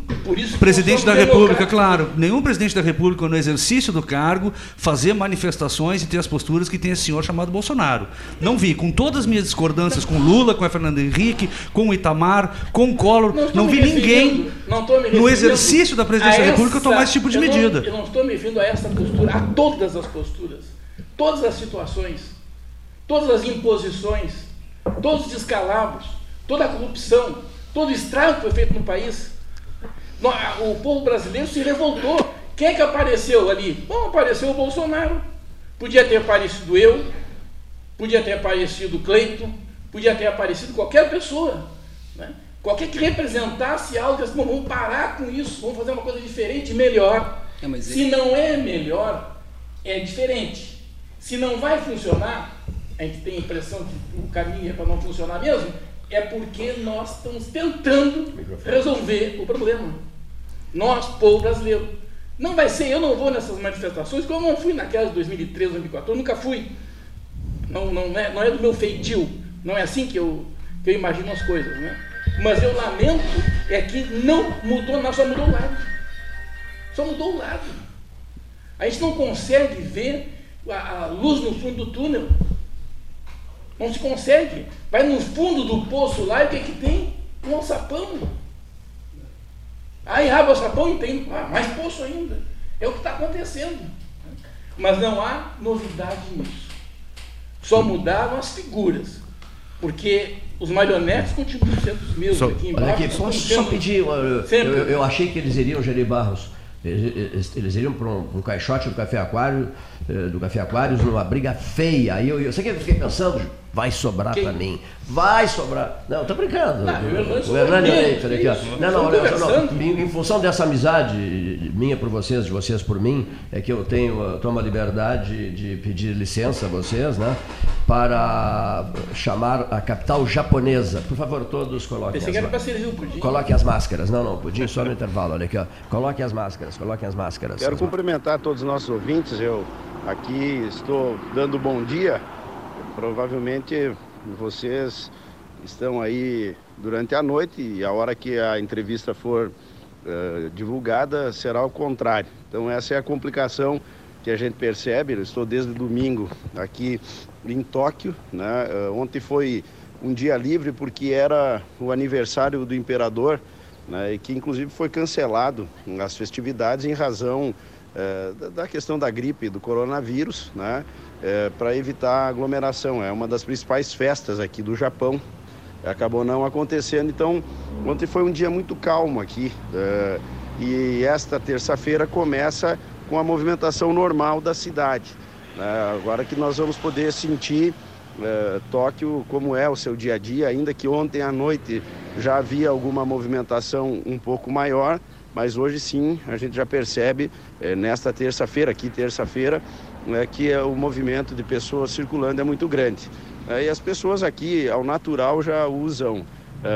presidente da República, claro, nenhum presidente da República no exercício do cargo fazer manifestações e ter as posturas que tem esse senhor chamado Bolsonaro. Não vi, com todas as minhas discordâncias com Lula, com a Fernando Henrique, com o Itamar, com o Collor, não, não vi ninguém no exercício da presidência da República tomar esse tipo de medida. Não, eu não estou me referindo a essa postura, a todas as posturas, todas as situações todas as imposições, todos os descalabros, toda a corrupção, todo o estrago que foi feito no país. O povo brasileiro se revoltou. Quem é que apareceu ali? Bom, apareceu o Bolsonaro. Podia ter aparecido eu, podia ter aparecido o Cleiton, podia ter aparecido qualquer pessoa. Né? Qualquer que representasse algo, assim, vamos parar com isso, vamos fazer uma coisa diferente, melhor. É, Se não é melhor, é diferente. Se não vai funcionar, a gente tem a impressão que o caminho é para não funcionar mesmo, é porque nós estamos tentando resolver o problema. Nós, povo brasileiro. Não vai ser, eu não vou nessas manifestações, como eu não fui naquelas de 2013, 2014, eu nunca fui. Não, não, é, não é do meu feitio, não é assim que eu, que eu imagino as coisas. Né? Mas eu lamento é que não mudou, nada, só mudou o lado. Só mudou o lado. A gente não consegue ver a, a luz no fundo do túnel. Não se consegue. Vai no fundo do poço lá e o que, é que tem? Um alçapão. Aí abre o alçapão e tem ah, mais poço ainda. É o que está acontecendo. Mas não há novidade nisso. Só mudaram as figuras. Porque os marionetes continuam sendo os mesmos só, aqui embaixo. Olha aqui, posso só pedir. Eu, eu, eu, achei que eles iriam, Jerry Barros, eles, eles iriam para um, um caixote do Café Aquário, eh, do Café Aquários, numa briga feia. Aí eu, eu, sei que eu fiquei pensando, Vai sobrar para mim. Vai sobrar. Não, tô brincando. Não, o Hernani Leite, aqui, ó. Não, não, olha, não, em função dessa amizade minha por vocês, de vocês por mim, é que eu tenho, tomo a liberdade de pedir licença a vocês, né? Para chamar a capital japonesa. Por favor, todos coloquem. Pensei que era pudim. Coloquem as máscaras. Não, não, pudim só no intervalo. Olha aqui, ó. Coloquem as máscaras, coloquem as máscaras. Quero cumprimentar todos os nossos ouvintes. Eu aqui estou dando bom dia Provavelmente vocês estão aí durante a noite e a hora que a entrevista for uh, divulgada será o contrário. Então essa é a complicação que a gente percebe. Eu estou desde domingo aqui em Tóquio. Né? Uh, ontem foi um dia livre porque era o aniversário do imperador, né? e que inclusive foi cancelado as festividades em razão uh, da questão da gripe, do coronavírus, né? Para evitar aglomeração. É uma das principais festas aqui do Japão. Acabou não acontecendo, então ontem foi um dia muito calmo aqui. e esta terça-feira começa com a movimentação normal da cidade. Né? Agora que nós vamos poder sentir é, Tóquio como é o seu dia a dia, ainda que ontem à noite já havia alguma movimentação um pouco maior, mas hoje sim a gente já percebe é, nesta terça-feira, aqui terça-feira, é, que o movimento de pessoas circulando é muito grande. e as pessoas aqui, ao natural, já usam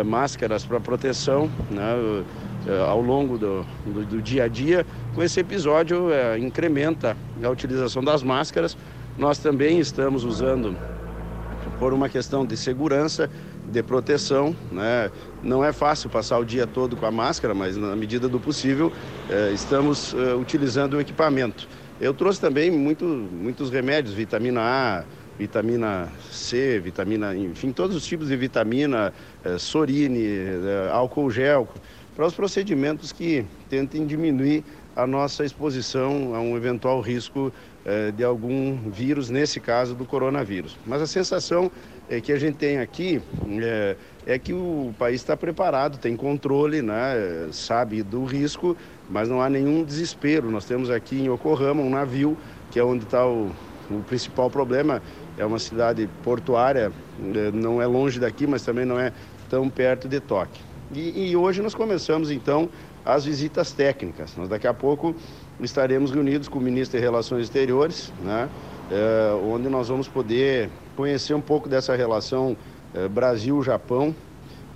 máscaras para proteção, né? Eh, ao longo do, do, do, dia a dia. Com esse episódio, é, incrementa a utilização das máscaras. Nós também estamos usando por uma questão de segurança, de proteção. Né? Não é fácil passar o dia todo com a máscara, mas na medida do possível é, estamos é, utilizando o equipamento. Eu trouxe também muito, muitos remédios, vitamina A, vitamina C, vitamina, enfim, todos os tipos de vitamina, é, sorine, álcool gel para os procedimentos que tentem diminuir a nossa exposição a um eventual risco eh, de algum vírus, nesse caso do coronavírus. Mas a sensação eh, que a gente tem aqui eh, é que o país está preparado, tem controle, né, sabe do risco, mas não há nenhum desespero. Nós temos aqui em Yokohama um navio, que é onde está o, o principal problema. É uma cidade portuária, eh, não é longe daqui, mas também não é tão perto de Tóquio. E, e, hoje nós começamos então as visitas técnicas. Nós daqui a pouco estaremos reunidos com o ministro de Relações Exteriores, né, é, onde nós vamos poder conhecer um pouco dessa relação é, Brasil-Japão.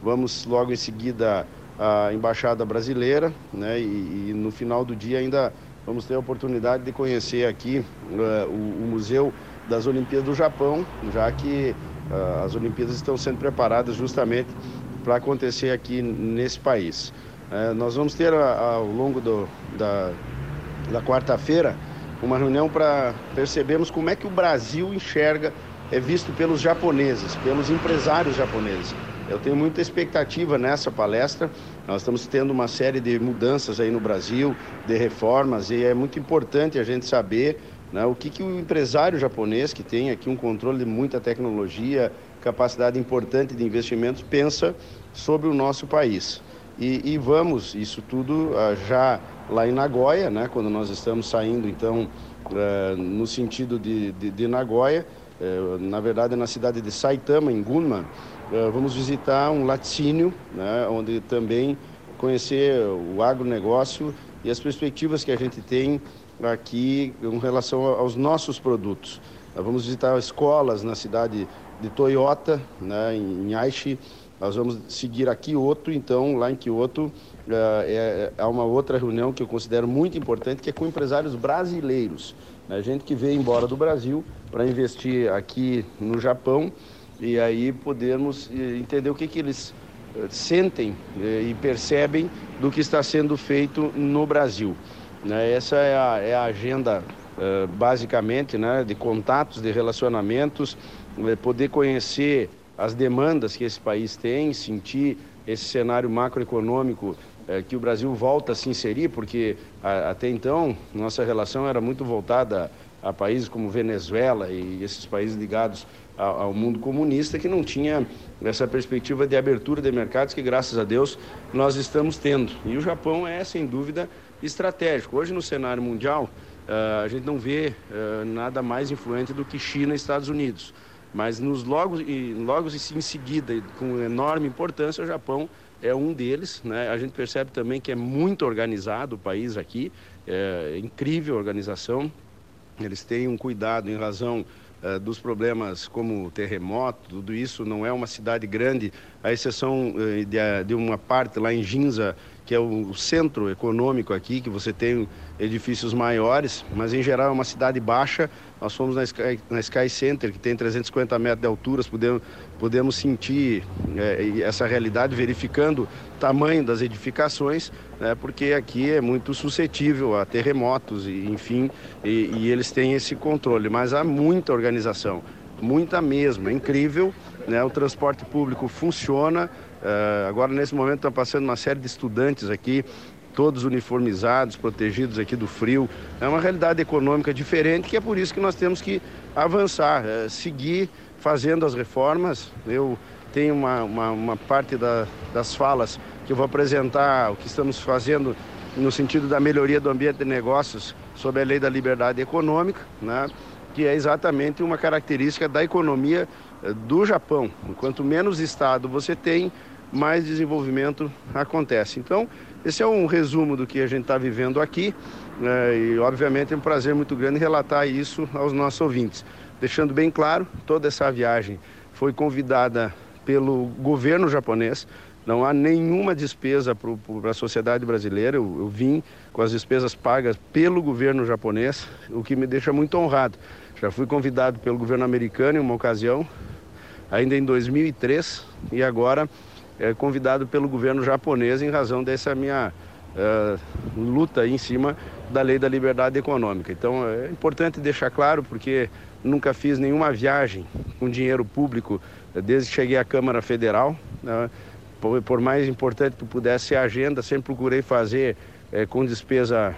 Vamos logo em seguida a embaixada brasileira, né, e, e, no final do dia ainda vamos ter a oportunidade de conhecer aqui é, o, o Museu das Olimpíadas do Japão, já que as Olimpíadas estão sendo preparadas justamente para acontecer aqui nesse país. É, nós vamos ter ao longo do, da, da quarta-feira uma reunião para percebermos como é que o Brasil enxerga, é visto pelos japoneses, pelos empresários japoneses. Eu tenho muita expectativa nessa palestra. Nós estamos tendo uma série de mudanças aí no Brasil, de reformas, e é muito importante a gente saber né, o que, que o empresário japonês, que tem aqui um controle de muita tecnologia, capacidade importante de investimentos, pensa sobre o nosso país. E, e vamos, isso tudo uh, já lá em Nagoya, né, quando nós estamos saindo, então, uh, no sentido de, de, de Nagoya, na verdade na cidade de Saitama, em Gunma, vamos visitar um laticínio, né, onde também conhecer o agronegócio e as perspectivas que a gente tem aqui em relação aos nossos produtos. Vamos visitar escolas na cidade de Toyota, né, em Aichi. Nós vamos seguir a Kyoto, então, lá em Kyoto, é, é uma outra reunião que eu considero muito importante, que é com empresários brasileiros. Né, gente que veio embora do Brasil para investir aqui no Japão e aí podermos entender o que, que eles sentem e percebem do que está sendo feito no Brasil. Né, essa é a, é a agenda, basicamente, né, de contatos, de relacionamentos, poder conhecer as demandas que esse país tem, sentir esse cenário macroeconômico é, que o Brasil volta a se inserir, porque a, até então nossa relação era muito voltada a, países como Venezuela e esses países ligados ao, mundo comunista que não tinha essa perspectiva de abertura de mercados que graças a Deus nós estamos tendo. E o Japão é sem dúvida estratégico. Hoje no cenário mundial uh, a gente não vê uh, nada mais influente do que China e Estados Unidos. Mas nos logo, e, logo em seguida, com enorme importância, o Japão é um deles. Né? A gente percebe também que é muito organizado o país aqui, é incrível a organização. Eles têm um cuidado em razão uh, dos problemas como terremoto, tudo isso não é uma cidade grande, à exceção uh, de, de, uma parte lá em Ginza, que é o centro econômico aqui, que você tem edifícios maiores, mas em geral é uma cidade baixa. Nós fomos na Sky, na Sky Center, que tem 350 metros de altura, podemos, podemos sentir é, essa realidade verificando o tamanho das edificações, né, porque aqui é muito suscetível a terremotos, e, enfim, e, e eles têm esse controle. Mas há muita organização, muita mesmo, é incrível. Né, o transporte público funciona. Uh, agora, nesse momento, está passando uma série de estudantes aqui todos uniformizados, protegidos aqui do frio. É uma realidade econômica diferente que é por isso que nós temos que avançar, é, seguir fazendo as reformas. Eu tenho uma, uma, uma parte da, das falas que eu vou apresentar o que estamos fazendo no sentido da melhoria do ambiente de negócios sob a lei da liberdade econômica, né? que é exatamente uma característica da economia eh, do Japão. Quanto menos Estado você tem, mais desenvolvimento acontece. Então, esse é um resumo do que a gente está vivendo aqui né, e, obviamente, é um prazer muito grande relatar isso aos nossos ouvintes. Deixando bem claro, toda essa viagem foi convidada pelo governo japonês, não há nenhuma despesa para a sociedade brasileira. Eu, eu, vim com as despesas pagas pelo governo japonês, o que me deixa muito honrado. Já fui convidado pelo governo americano em uma ocasião, ainda em 2003, e agora é, convidado pelo governo japonês em razão dessa minha é, luta em cima da lei da liberdade econômica. Então é importante deixar claro, porque nunca fiz nenhuma viagem com dinheiro público é, desde que cheguei à Câmara Federal. Né? Por, mais importante que pudesse ser a agenda, sempre procurei fazer é, com despesa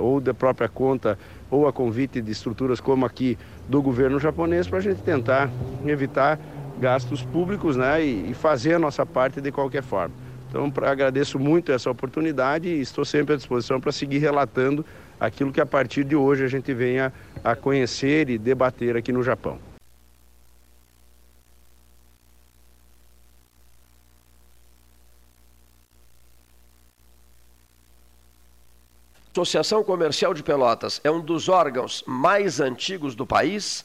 ou da própria conta ou a convite de estruturas como aqui do governo japonês para a gente tentar evitar gastos públicos né, e fazer a nossa parte de qualquer forma. Então, pra, agradeço muito essa oportunidade e estou sempre à disposição para seguir relatando aquilo que a partir de hoje a gente venha a conhecer e debater aqui no Japão. Associação Comercial de Pelotas é um dos órgãos mais antigos do país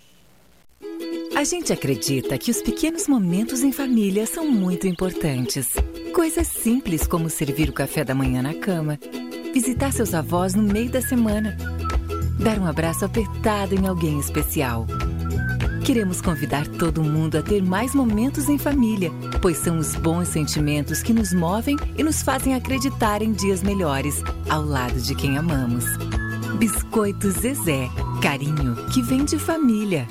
A gente acredita que os pequenos momentos em família são muito importantes. Coisas simples como servir o café da manhã na cama, visitar seus avós no meio da semana, dar um abraço apertado em alguém especial. Queremos convidar todo mundo a ter mais momentos em família, pois são os bons sentimentos que nos movem e nos fazem acreditar em dias melhores, ao lado de quem amamos. Biscoito Zezé, carinho que vem de família.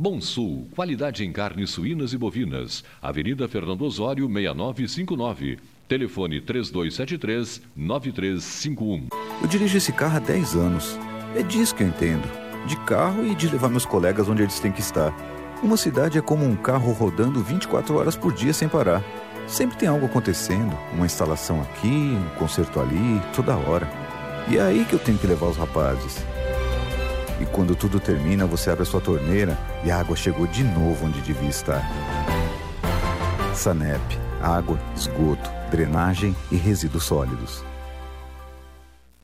Bom Sul, qualidade em carnes suínas e bovinas. Avenida Fernando Osório, 6959. Telefone 3273-9351. Eu dirijo esse carro há 10 anos. É disso que eu entendo. De carro e de levar meus colegas onde eles têm que estar. Uma cidade é como um carro rodando 24 horas por dia sem parar. Sempre tem algo acontecendo, uma instalação aqui, um concerto ali, toda hora. E é aí que eu tenho que levar os rapazes. E quando tudo termina, você abre a sua torneira e a água chegou de novo onde devia estar. Sanep, água, esgoto, drenagem e resíduos sólidos.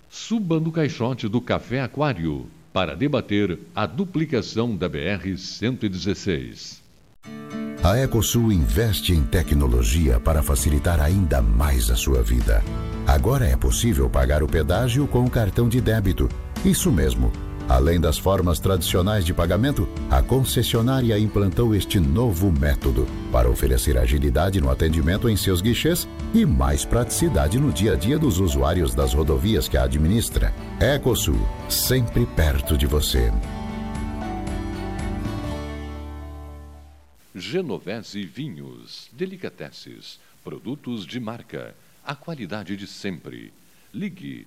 Suba no caixote do Café Aquário para debater a duplicação da BR-116. A Ecosul investe em tecnologia para facilitar ainda mais a sua vida. Agora é possível pagar o pedágio com o cartão de débito. Isso mesmo Além das formas tradicionais de pagamento, a concessionária implantou este novo método para oferecer agilidade no atendimento em seus guichês e mais praticidade no dia a dia dos usuários das rodovias que a administra. Ecosul, sempre perto de você. Genovese Vinhos, Delicateces, produtos de marca, a qualidade de sempre. Ligue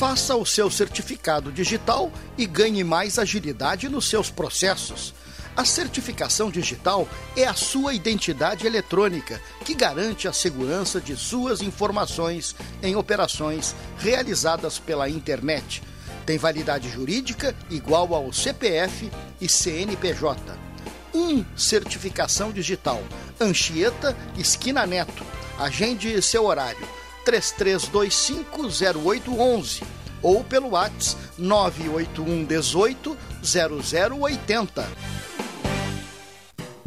Faça o seu certificado digital e ganhe mais agilidade nos seus processos. A certificação digital é a sua identidade eletrônica que garante a segurança de suas informações em operações realizadas pela internet. Tem validade jurídica igual ao CPF e CNPJ. 1. Um, certificação digital. Anchieta, esquina Neto. Agende seu horário 33250811 ou pelo WhatsApp 981 18 0080.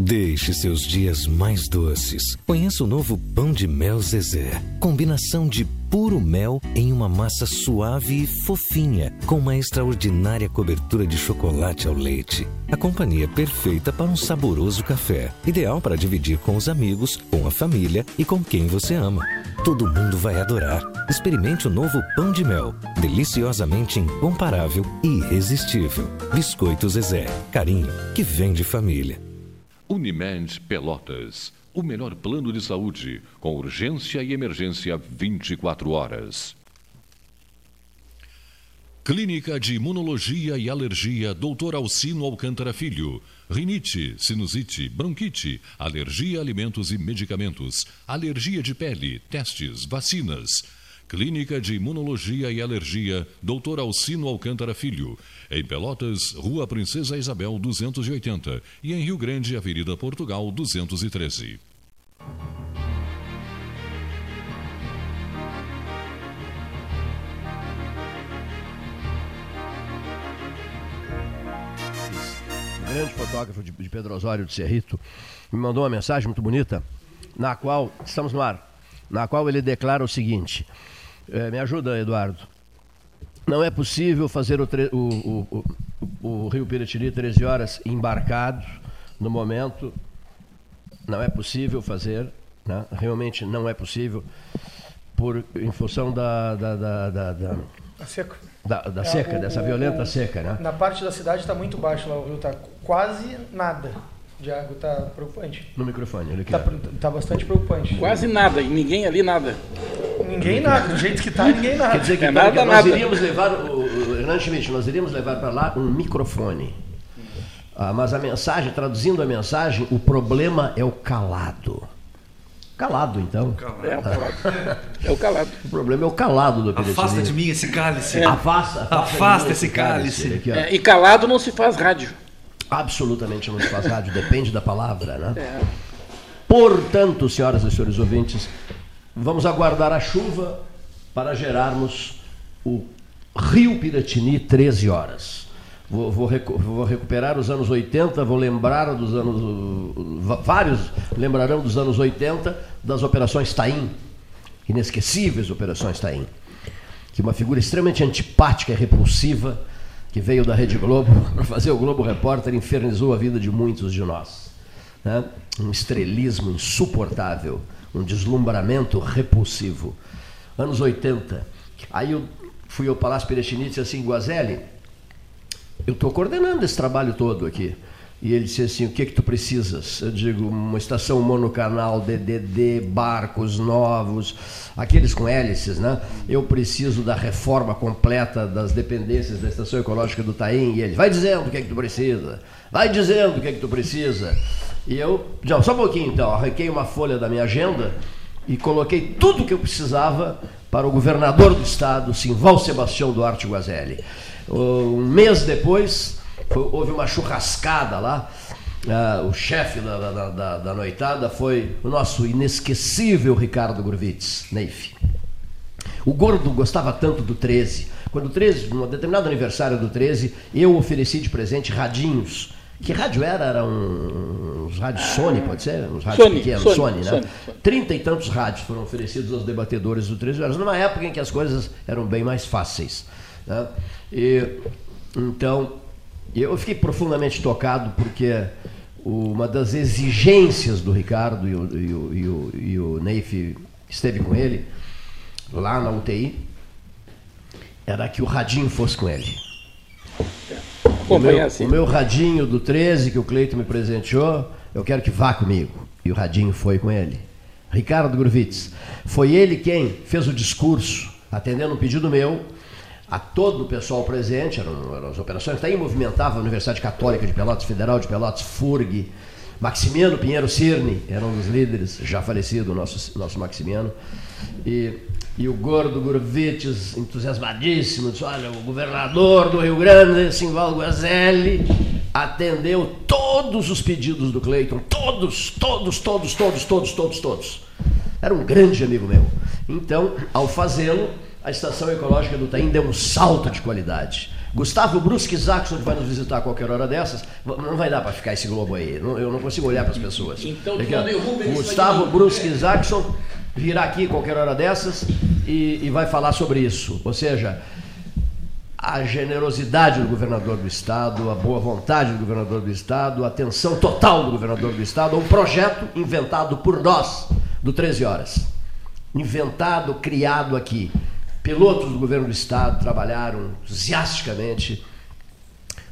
Deixe seus dias mais doces. Conheça o novo pão de mel Zezé. Combinação de puro mel em uma massa suave e fofinha, com uma extraordinária cobertura de chocolate ao leite. A companhia perfeita para um saboroso café. Ideal para dividir com os amigos, com a família e com quem você ama. Todo mundo vai adorar. Experimente o novo pão de mel. Deliciosamente incomparável e irresistível. Biscoito Zezé. Carinho que vem de família. Unimed Pelotas. O melhor plano de saúde, com urgência e emergência 24 horas. Clínica de Imunologia e Alergia Dr. Alcino Alcântara Filho. Rinite, sinusite, bronquite, alergia a alimentos e medicamentos, alergia de pele, testes, vacinas. Clínica de Imunologia e Alergia Dr. Alcino Alcântara Filho. Em Pelotas, Rua Princesa Isabel 280 e em Rio Grande, Avenida Portugal 213. grande fotógrafo de, Pedro Osório de Cerrito, me mandou uma mensagem muito bonita, na qual, estamos no ar, na qual ele declara o seguinte: é, me ajuda, Eduardo. Não é possível fazer o, o, o, o, Rio Piratini 13 horas embarcado no momento. Não é possível fazer, né? realmente não é possível, por, em função da, da, da, da, da, Tá seco. da- da É, seca, o- dessa o- violenta o- seca, né? Na parte da cidade está muito baixo lá, o rio tá quase nada de água, tá preocupante. No microfone, ele Tá, quer. pre- tá bastante preocupante. Quase nada, e ninguém ali nada. Ninguém nada, do jeito que tá, ninguém nada. Quer dizer que É então, nada, que nós nada. iríamos levar, o, o Hernando Schmidt, nós iríamos levar para lá um microfone. Ah, mas a mensagem, traduzindo a mensagem, o problema é o calado. Calado, então. É o calado. É o calado. O problema é o calado do Afasta Piratini. de mim esse cálice. É. Afasta, afasta, Afasta esse cálice. Aqui, ó. É, e calado não se faz rádio. Absolutamente não se faz rádio, depende da palavra, né? É. Portanto, senhoras e senhores ouvintes, vamos aguardar a chuva para gerarmos o Rio Piratini 13 horas. Vou, vou recu- vou recuperar os anos 80, vou lembrar dos anos. Vários lembrarão dos anos 80 das operações Taim. Inesquecíveis operações Taim. Que uma figura extremamente antipática e repulsiva, que veio da Rede Globo para fazer o Globo Repórter, infernizou a vida de muitos de nós né? um estrelismo insuportável, um deslumbramento repulsivo. Anos 80. Aí eu fui ao Palácio e disse assim, Guazelli, eu estou coordenando esse trabalho todo aqui. E ele disse assim: O que é que tu precisas? Eu digo: uma estação monocanal, DDD, barcos novos, aqueles com hélices, né? Eu preciso da reforma completa das dependências da estação ecológica do Taim. E ele: Vai dizendo o que é que tu precisa, vai dizendo o que é que tu precisa. E eu, não, só um pouquinho então, arranquei uma folha da minha agenda e coloquei tudo o que eu precisava para o governador do estado, Simval Sebastião Duarte Guazelli. Um mês depois foi, houve uma churrascada lá. Uh, o chefe da, da, da, da, noitada foi o nosso inesquecível Ricardo Gurvitz, Neif. O gordo gostava tanto do 13. Quando o 13, num determinado aniversário do 13, eu ofereci de presente radinhos. Que rádio era? Era um, uns rádios Sony, pode ser? Uns rádios Sony, pequenos, Sony, Sony, né? Sony, Trinta e tantos rádios foram oferecidos aos debatedores do 13 horas, numa época em que as coisas eram bem mais fáceis. Né? E, então, eu fiquei profundamente tocado porque uma das exigências do Ricardo e o, e o, e o, e o Neif esteve com ele lá na UTI era que o radinho fosse com ele. O meu, assim. o meu radinho do 13 que o Cleito me presenteou, eu quero que vá comigo. E o radinho foi com ele. Ricardo Gruvitz. Foi ele quem fez o discurso, atendendo um pedido meu, a todo o pessoal presente, eram, eram as operações, daí movimentava a Universidade Católica de Pelotas, Federal de Pelotas, FURG, Maximiano Pinheiro Cirne, era um dos líderes, já falecido, nosso, nosso Maximiano, e, e o Gordo Gurvites, entusiasmadíssimo, disse, olha, o governador do Rio Grande, Simval Guazelli, atendeu todos os pedidos do Cleiton, todos, todos, todos, todos, todos, todos, todos. Era um grande amigo meu. Então, ao fazê-lo, a estação ecológica do Taim deu um salto de qualidade. Gustavo Brusque que vai nos visitar a qualquer hora dessas, não vai dar para ficar esse globo aí. Eu não consigo olhar para as pessoas. Então, Gustavo Brusque Jackson virá aqui qualquer hora dessas e, e vai falar sobre isso. Ou seja, a generosidade do governador do estado, a boa vontade do governador do estado, a atenção total do governador do estado, um projeto inventado por nós, do 13 Horas. Inventado, criado aqui. Pilotos do governo do estado trabalharam entusiasticamente.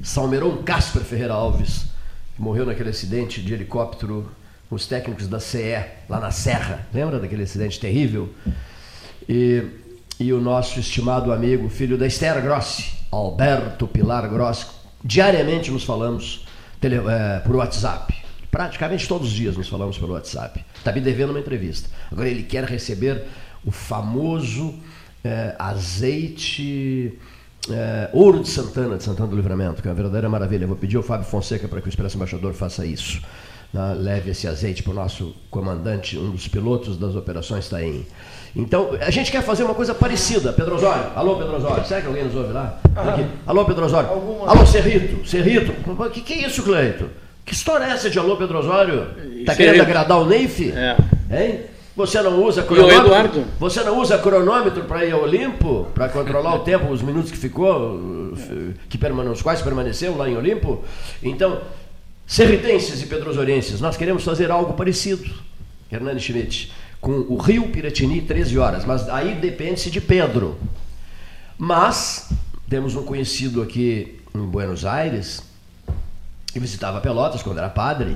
Salmeron Casper Ferreira Alves, que morreu naquele acidente de helicóptero com os técnicos da CE, lá na Serra. Lembra daquele acidente terrível? E, e o nosso estimado amigo, filho da Esther Grossi, Alberto Pilar Grossi. Diariamente nos falamos tele, é, por WhatsApp. Praticamente todos os dias nos falamos pelo WhatsApp. Está me devendo uma entrevista. Agora ele quer receber o famoso é, azeite é, ouro de Santana, de Santana do Livramento, que é uma verdadeira maravilha. Eu vou pedir ao Fábio Fonseca para que o Expresso Embaixador faça isso. Né? Leve esse azeite para o nosso comandante, um dos pilotos das operações Taim. Então, a gente quer fazer uma coisa parecida. Pedro Osório, alô Pedro Osório, será que alguém nos ouve lá? Aqui. Alô Pedro Osório, Alguma... alô Cerrito, Cerrito, o que, que é isso, Cleito? Que história é essa de alô Pedro Osório? Está querendo agradar o Neif? É. Hein? Você não usa cronômetro? Você não usa cronômetro para ir ao Olimpo, para controlar o tempo, os minutos que ficou, que permane os quais permaneceu lá em Olimpo? Então, serritenses e pedrosorenses, nós queremos fazer algo parecido, Hernani Schmidt, com o Rio Piratini 13 horas, mas aí depende-se de Pedro. Mas temos um conhecido aqui em Buenos Aires, que visitava Pelotas quando era padre,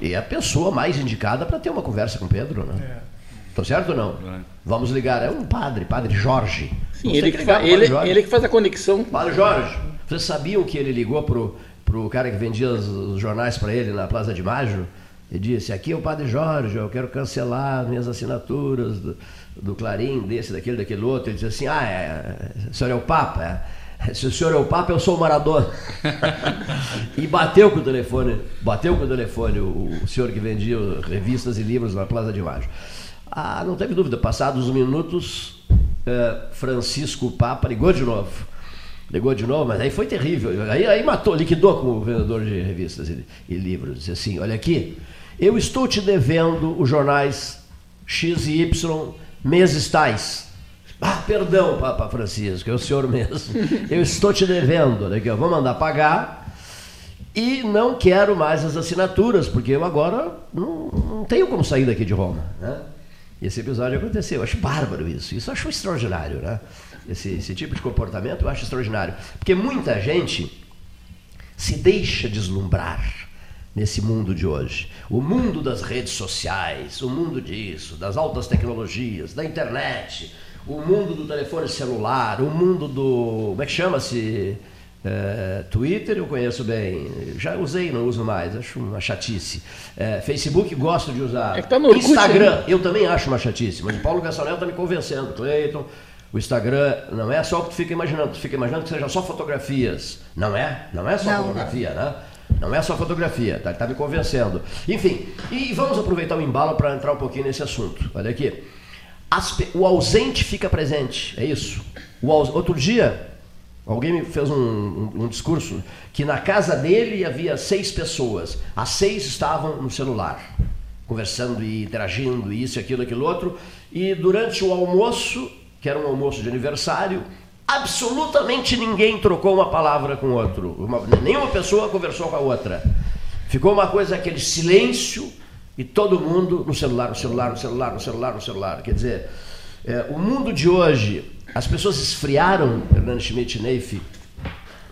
e é a pessoa mais indicada para ter uma conversa com Pedro, né? É. Estou certo ou não? É. Vamos ligar. É um padre, padre Jorge. Sim, ele que, que ele, Jorge. ele que faz a conexão. Padre Jorge, vocês sabiam que ele ligou pro, pro cara que vendia os, os jornais para ele na Plaza de Maio? E disse: Aqui é o Padre Jorge, eu quero cancelar minhas assinaturas do, do Clarim, desse, daquele, daquele outro. Ele disse assim: Ah, é, o senhor é o Papa? É. Se o senhor é o Papa, eu sou o Maradona. e bateu com o telefone, bateu com o telefone o, o senhor que vendia revistas e livros na Plaza de Maio. Ah, não teve dúvida, passados uns minutos, eh, Francisco Papa ligou de novo. Ligou de novo, mas aí foi terrível. Aí, aí matou, liquidou com o vendedor de revistas e, e livros. Disse assim: olha aqui, eu estou te devendo os jornais X e Y meses tais. Ah, perdão, Papa Francisco, é o senhor mesmo. Eu estou te devendo, eu vou mandar pagar e não quero mais as assinaturas, porque eu agora não, não tenho como sair daqui de Roma. Né? Esse episódio aconteceu. Eu acho bárbaro isso. Isso eu acho extraordinário, né? Esse, esse tipo de comportamento eu acho extraordinário. Porque muita gente se deixa deslumbrar nesse mundo de hoje. O mundo das redes sociais, o mundo disso, das altas tecnologias, da internet, o mundo do telefone celular, o mundo do. Como é que chama-se? É, Twitter eu conheço bem, já usei, não uso mais, acho uma chatice. É, Facebook gosto de usar. É tá no Orkut, Instagram né? eu também acho uma chatice, mas o Paulo Gastonel está me convencendo, Cleiton. O Instagram não é só o que tu fica imaginando, tu fica imaginando que seja só fotografias. Não é? Não é só Não, fotografia, né? Não é só fotografia, tá, tá me convencendo. Enfim, e vamos aproveitar o embalo para entrar um pouquinho nesse assunto. Olha aqui. As o ausente fica presente, é isso. O Outro dia, alguém me fez um, um- um discurso que na casa dele havia seis pessoas. As seis estavam no celular, conversando e interagindo, isso, aquilo, aquilo outro. E durante o almoço, que era um almoço de aniversário, absolutamente ninguém trocou uma palavra com o outro. Uma- nenhuma pessoa conversou com a outra. Ficou uma coisa, aquele silêncio e todo mundo no celular, no celular, no celular, no celular, no celular. Quer dizer, é, o mundo de hoje, as pessoas esfriaram, Hernando Schmidt Neif,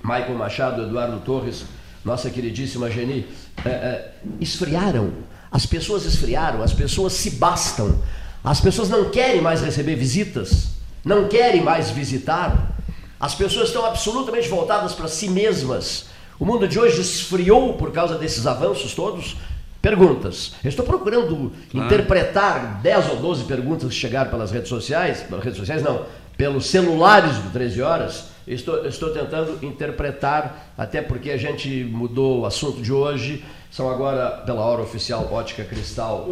Michael Machado, Eduardo Torres, nossa queridíssima Geni, é, é, esfriaram. As pessoas esfriaram, as pessoas se bastam. As pessoas não querem mais receber visitas, não querem mais visitar. As pessoas estão absolutamente voltadas para si mesmas. O mundo de hoje esfriou por causa desses avanços todos. Perguntas. Eu estou procurando Claro. interpretar 10 ou 12 perguntas que chegaram pelas redes sociais, pelas redes sociais não, pelos celulares do 13 horas. Eu Estou, eu estou tentando interpretar, até porque a gente mudou o assunto de hoje. São agora, pela hora oficial, Ótica Cristal,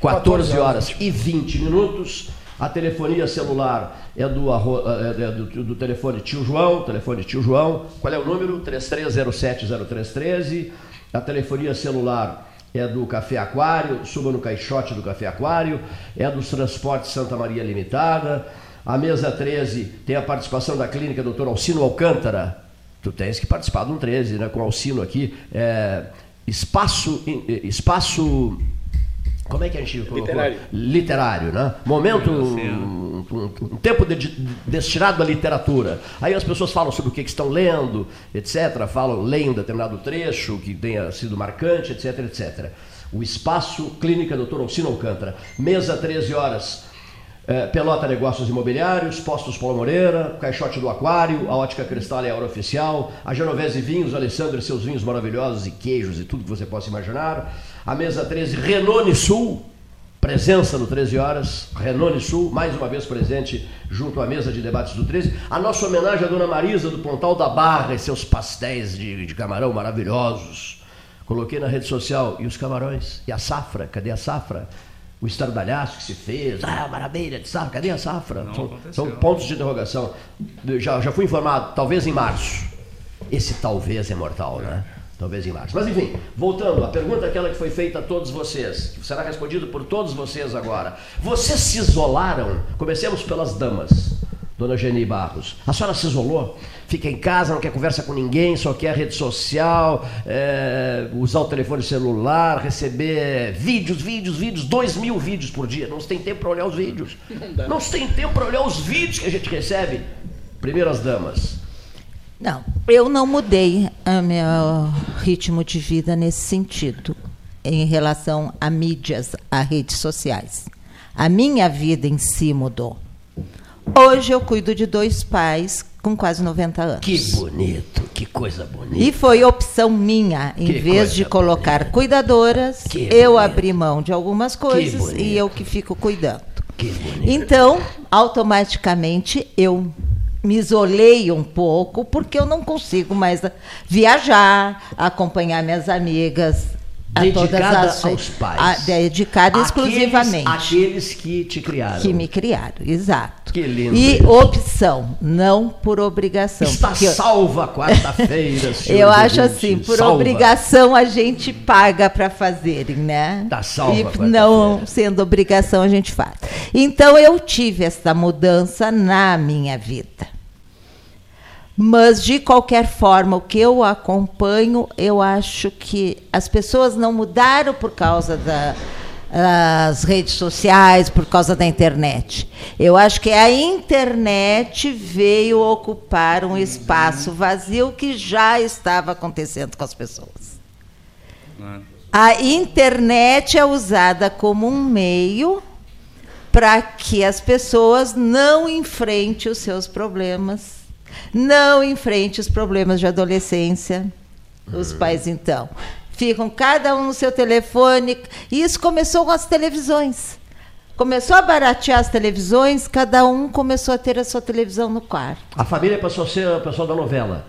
14 horas e 20 minutos. A telefonia celular é do, é- é do, do telefone Tio João, telefone Tio João. Qual é o número? 33070313. A telefonia celular é do Café Aquário, suba no caixote do Café Aquário, é dos Transportes Santa Maria Limitada. A mesa 13 tem a participação da clínica Dr. Alcino Alcântara. Tu tens que participar de um 13, né, com Alcino aqui. É, espaço, eh, espaço como é que a gente colocou? Literário. Literário, né? Momento, um, tempo de- destinado à literatura. Aí as pessoas falam sobre o que, que estão lendo, etc. Falam, leem um determinado trecho que tenha sido marcante, etc, etc. O espaço Clínica Dr. Alcino Alcântara. Mesa 13 horas. É, Pelota Negócios Imobiliários, Postos Paulo Moreira, Caixote do Aquário, a Ótica Cristal é a hora oficial, a Genovese Vinhos, Alessandro e seus vinhos maravilhosos e queijos e tudo que você possa imaginar. A mesa 13, Renault Sul, presença no 13 horas, Renault Sul, mais uma vez presente junto à mesa de debates do 13. A nossa homenagem à Dona Marisa do Pontal da Barra e seus pastéis de, de camarão maravilhosos. Coloquei na rede social, e os camarões? E a safra? Cadê a safra? O estardalhaço que se fez, ah, maravilha de safra, cadê a safra? Não são, são pontos de interrogação. Já, já fui informado, talvez em março. Esse talvez é mortal, né? Talvez em março. Mas enfim, voltando, a pergunta é aquela que foi feita a todos vocês, que será respondida por todos vocês agora. Vocês se isolaram? Comecemos pelas damas. Dona Geni Barros, a senhora se isolou? Fica em casa, não quer conversa com ninguém, só quer rede social, é, usar o telefone celular, receber vídeos, vídeos, vídeos, dois mil vídeos por dia. Não se tem tempo para olhar os vídeos. Não dá. Não se tem tempo para olhar os vídeos que a gente recebe. Primeiro as damas. Não, eu não mudei o meu ritmo de vida nesse sentido, em relação a mídias, a redes sociais. A minha vida em si mudou. Hoje eu cuido de dois pais com quase 90 anos. Que bonito, que coisa bonita. E foi opção minha, em Que vez de colocar cuidadoras, Que eu bonito. abri mão de algumas coisas e eu que fico cuidando. Que bonito. Então, automaticamente eu me isolei um pouco porque eu não consigo mais viajar, acompanhar minhas amigas a todas Dedicada as aos pais. a- dedicada Aqueles- exclusivamente Aqueles que te criaram. que me criaram, exato. Que lindo E opção, não por obrigação. Está salva quarta-feira, Eu acho assim, por salva. obrigação a gente paga para fazerem, né? Tá salva E não sendo obrigação a gente faz. Então eu tive essa mudança na minha vida. Mas de qualquer forma, o que eu acompanho, eu acho que as pessoas não mudaram por causa da das redes sociais, por causa da internet. Eu acho que a internet veio ocupar um espaço vazio que já estava acontecendo com as pessoas. A internet é usada como um meio para que as pessoas não enfrentem os seus problemas, não enfrentem os problemas de adolescência. Os pais, então, ficam cada um no seu telefone. E isso começou com as televisões. Começou a baratear as televisões, cada um começou a ter a sua televisão no quarto. A família passou a ser a pessoa da novela.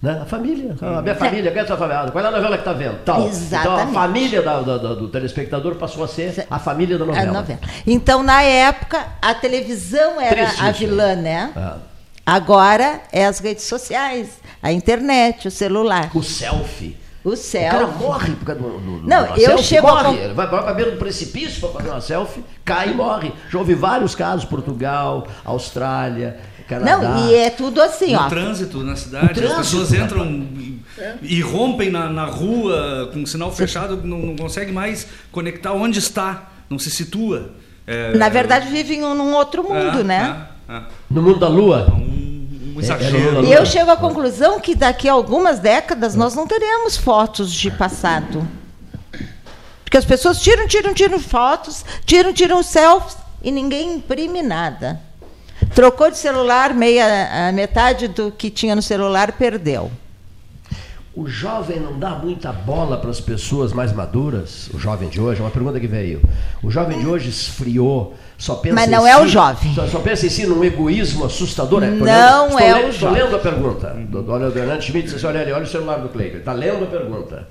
Né? A família, a minha família, é a sua família? Qual é a novela que está vendo? Tal. Exatamente. Então a família da- da- do telespectador passou a ser a família da novela. Novela. Então, na época, a televisão era Triste a isso, vilã, né? Ah. Agora é as redes sociais, a internet, o celular. O selfie. O O selfie. cara morre por causa do, do, do Não, eu selfie, chego a morre. Ele vai para a beira do precipício para fazer uma selfie, cai e morre. Já houve vários casos, Portugal, Austrália, Canadá. Não, e é tudo assim, no ó. trânsito na cidade, No as trânsito, pessoas entram e, e rompem na, na rua com o sinal fechado, não, não consegue mais conectar onde está, não se situa. É, Na verdade, vivem num outro mundo, é, né? É, é. No mundo da lua. Um exagero. E eu chego à conclusão que daqui a algumas décadas nós não teremos fotos de passado. Porque as pessoas tiram, tiram, tiram fotos, tiram, tiram selfies e ninguém imprime nada. Trocou de celular, meia, a metade do que tinha no celular perdeu. O jovem não dá muita bola para as pessoas mais maduras? O jovem de hoje, é uma pergunta que veio. O jovem de hoje esfriou, só pensa Mas em não si, é o jovem. Só, só pensa em si num egoísmo assustador. É, Não lendo, é estou o lendo, estou jovem. lendo a pergunta. Do, olha, o Hernando Schmidt disse, olha ali, olha o celular do Cleiton. Está lendo a pergunta.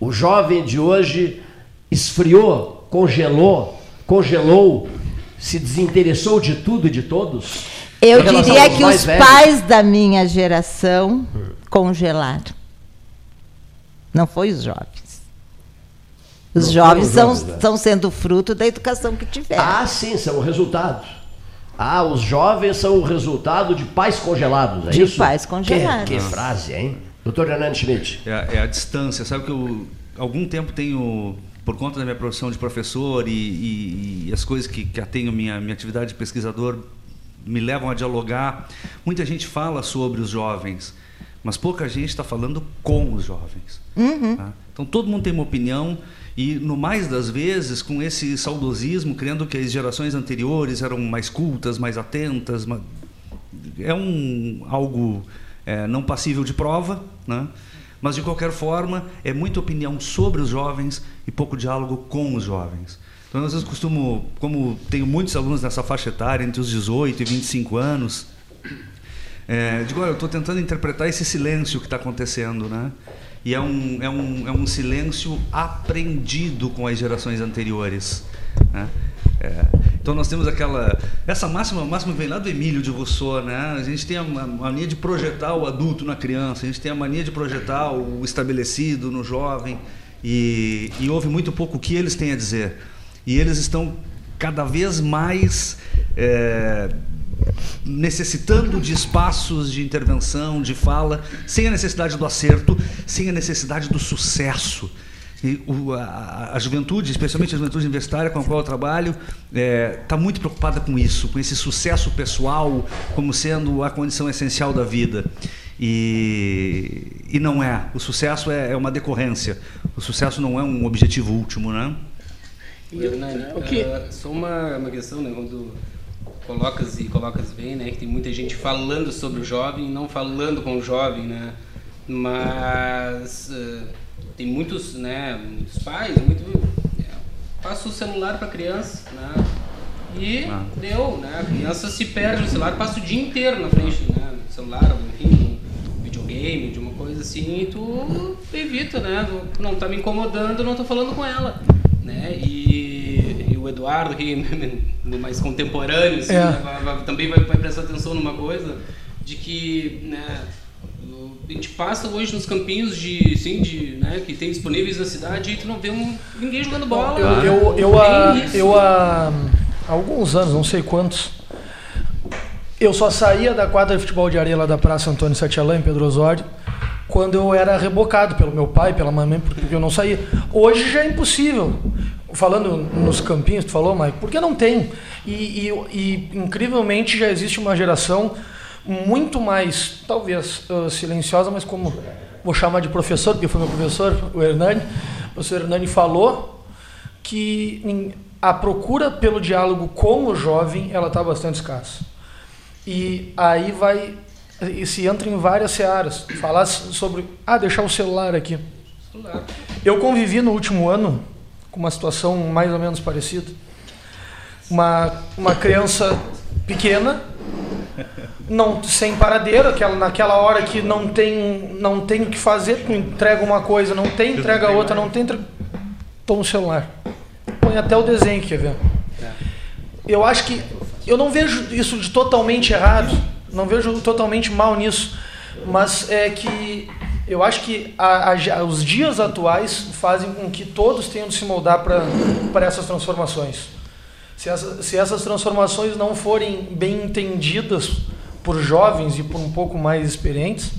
O jovem de hoje esfriou, congelou, congelou, se desinteressou de tudo e de todos? Eu diria que os velhos? pais da minha geração congelaram. Não foi os jovens. Os Não jovens são, jovens, né? estão sendo fruto da educação que tiveram. Ah, sim, são o resultado. Ah, os jovens são o resultado de pais congelados, é De isso? pais congelados. Que, que frase, hein? Doutor Hernando Schmidt. É, é a distância. Sabe que eu, algum tempo tenho, por conta da minha profissão de professor e, e- e as coisas que, que atenho minha, minha atividade de pesquisador me levam a dialogar. Muita gente fala sobre os jovens, mas pouca gente está falando com os jovens. Uhum. tá? Então todo mundo tem uma opinião e no mais das vezes com esse saudosismo, crendo que as gerações anteriores eram mais cultas, mais atentas, é um algo é, não passível de prova, né? Mas de qualquer forma é muita opinião sobre os jovens e pouco diálogo com os jovens. Então às vezes costumo, como tenho muitos alunos nessa faixa etária entre os 18 e 25 anos, é, digo, olha, eu estou tentando interpretar esse silêncio que está acontecendo, né? E é um, é, um, é um silêncio aprendido com as gerações anteriores. Né? É, então nós temos aquela. Essa máxima, máxima vem lá do Emílio de Rousseau, né? A gente tem a ma- mania de projetar o adulto na criança, a gente tem a mania de projetar o estabelecido no jovem, e, e ouve muito pouco o que eles têm a dizer. E eles estão cada vez mais. é, necessitando de espaços de intervenção, de fala, sem a necessidade do acerto, sem a necessidade do sucesso. E o- a, a juventude, especialmente a juventude universitária com a qual eu trabalho, está muito preocupada com isso, com esse sucesso pessoal como sendo a condição essencial da vida. E, e não é. O sucesso é, é uma decorrência. O sucesso não é um objetivo último, né? O que- ah, só uma, uma questão, né? Quando colocas e colocas bem, né? Que tem muita gente falando sobre o jovem e não falando com o jovem, né? Mas ah, tem muitos, né? Muitos pais, muito é, passa o celular para criança, né? E Ah. deu, né? A criança se perde no celular, passa o dia inteiro na frente, né? Do celular, enfim, um videogame, de uma coisa assim, e tu evita, né? Não tá me incomodando, não tô falando com ela, né? E, Eduardo, que no mais contemporâneo, assim, É. né? vai- vai- também vai, vai prestar atenção numa coisa de que, né? A gente passa hoje nos campinhos de, assim, de, né, que tem disponíveis na cidade e tu não vê um, ninguém jogando bola. Eu, eu, eu, isso. eu há alguns anos, não sei quantos, eu só saía da quadra de futebol de areia lá da Praça Antônio Satialã, em Pedro Osório, quando eu era rebocado pelo meu pai, pela mamãe, porque eu não saía. Hoje já é impossível. Falando nos campinhos, tu falou, Mike, porque não tem. E, e- e, incrivelmente já existe uma geração muito mais, talvez, ah, silenciosa, mas como vou chamar de professor, porque foi meu professor, o Hernani, professor Hernani falou, que a procura pelo diálogo com o jovem ela está bastante escassa. E aí vai e se entra em várias searas. Falar sobre ah deixar o celular aqui. Eu convivi no último ano com uma situação mais ou menos parecida. Uma uma criança pequena não sem paradeiro, aquela, naquela hora que não tem não tem o que fazer, tu entrega uma coisa, não tem, entrega outra, não tem, entrega... toma o celular. Põe até o desenho, quer ver? Eu acho que eu não vejo isso de totalmente errado, não vejo totalmente mal nisso, mas é que eu acho que a, a, os dias atuais fazem com que todos tenham de se moldar para essas transformações. Se, essa, se essas transformações não forem bem entendidas por jovens e por um pouco mais experientes,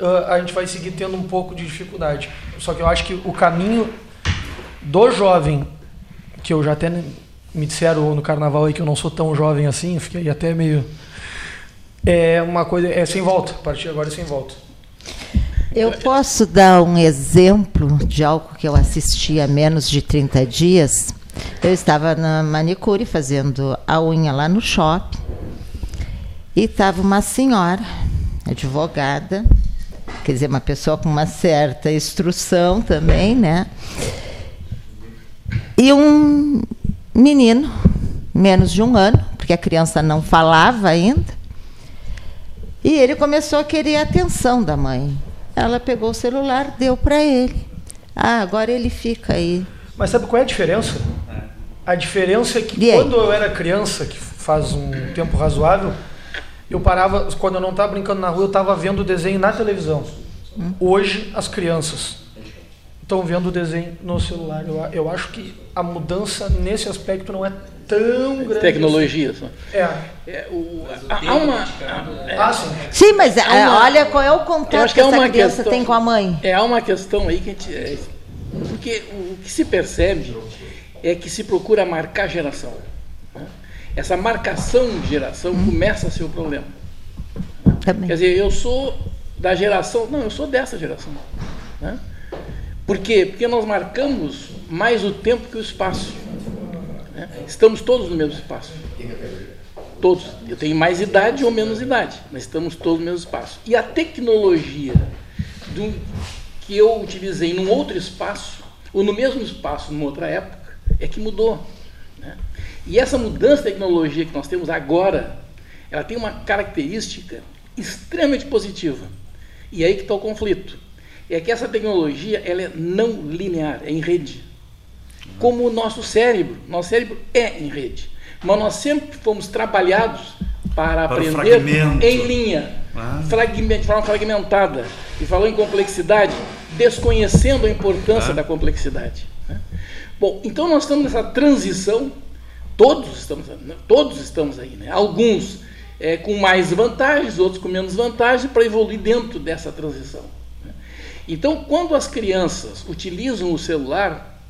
uh, a gente vai seguir tendo um pouco de dificuldade. Só que eu acho que o caminho do jovem, que eu já até me disseram no carnaval aí que eu não sou tão jovem assim, fiquei até meio. É uma coisa. É sem volta. A partir de agora é sem volta. Eu posso dar um exemplo de algo que eu assisti há menos de 30 dias. Eu estava na manicure fazendo a unha lá no shopping e estava uma senhora, advogada, quer dizer, uma pessoa com uma certa instrução também, né? E um menino, menos de um ano, porque a criança não falava ainda, e ele começou a querer a atenção da mãe. Ela pegou o celular, deu para ele. Ah, agora ele fica aí. Mas sabe qual é a diferença? A diferença é que quando eu era criança, que faz um tempo razoável, eu parava, quando eu não estava brincando na rua, eu estava vendo o desenho na televisão. Hum. Hoje, as crianças estão vendo o desenho no celular. Eu, eu acho que a mudança nesse aspecto não é tão grande. Tecnologia assim. só. É. é o, há uma. É, ah, sim. sim, mas uma, olha qual é o contato que, que essa criança questão, tem com a mãe. É, há uma questão aí que a gente. É, porque o que se percebe é que se procura marcar geração essa marcação de geração hum. começa a ser o problema. Também. Quer dizer, eu sou da geração. Não, eu sou dessa geração. Né? Por quê? Porque nós marcamos mais o tempo que o espaço. Né? Estamos todos no mesmo espaço. Todos. Eu tenho mais idade ou menos idade, mas estamos todos no mesmo espaço. E a tecnologia do, que eu utilizei num outro espaço, ou no mesmo espaço numa outra época, é que mudou. E essa mudança de tecnologia que nós temos agora, ela tem uma característica extremamente positiva. E é aí que está o conflito. É que essa tecnologia ela é não linear, é em rede. Como o nosso cérebro, nosso cérebro é em rede. Mas nós sempre fomos trabalhados para, para aprender em linha, ah. de forma fragmentada. E falou em complexidade, desconhecendo a importância ah. da complexidade. Né? Bom, então nós estamos nessa transição Todos estamos, todos estamos aí, né? Alguns é, com mais vantagens, outros com menos vantagens, para evoluir dentro dessa transição. Então, quando as crianças utilizam o celular,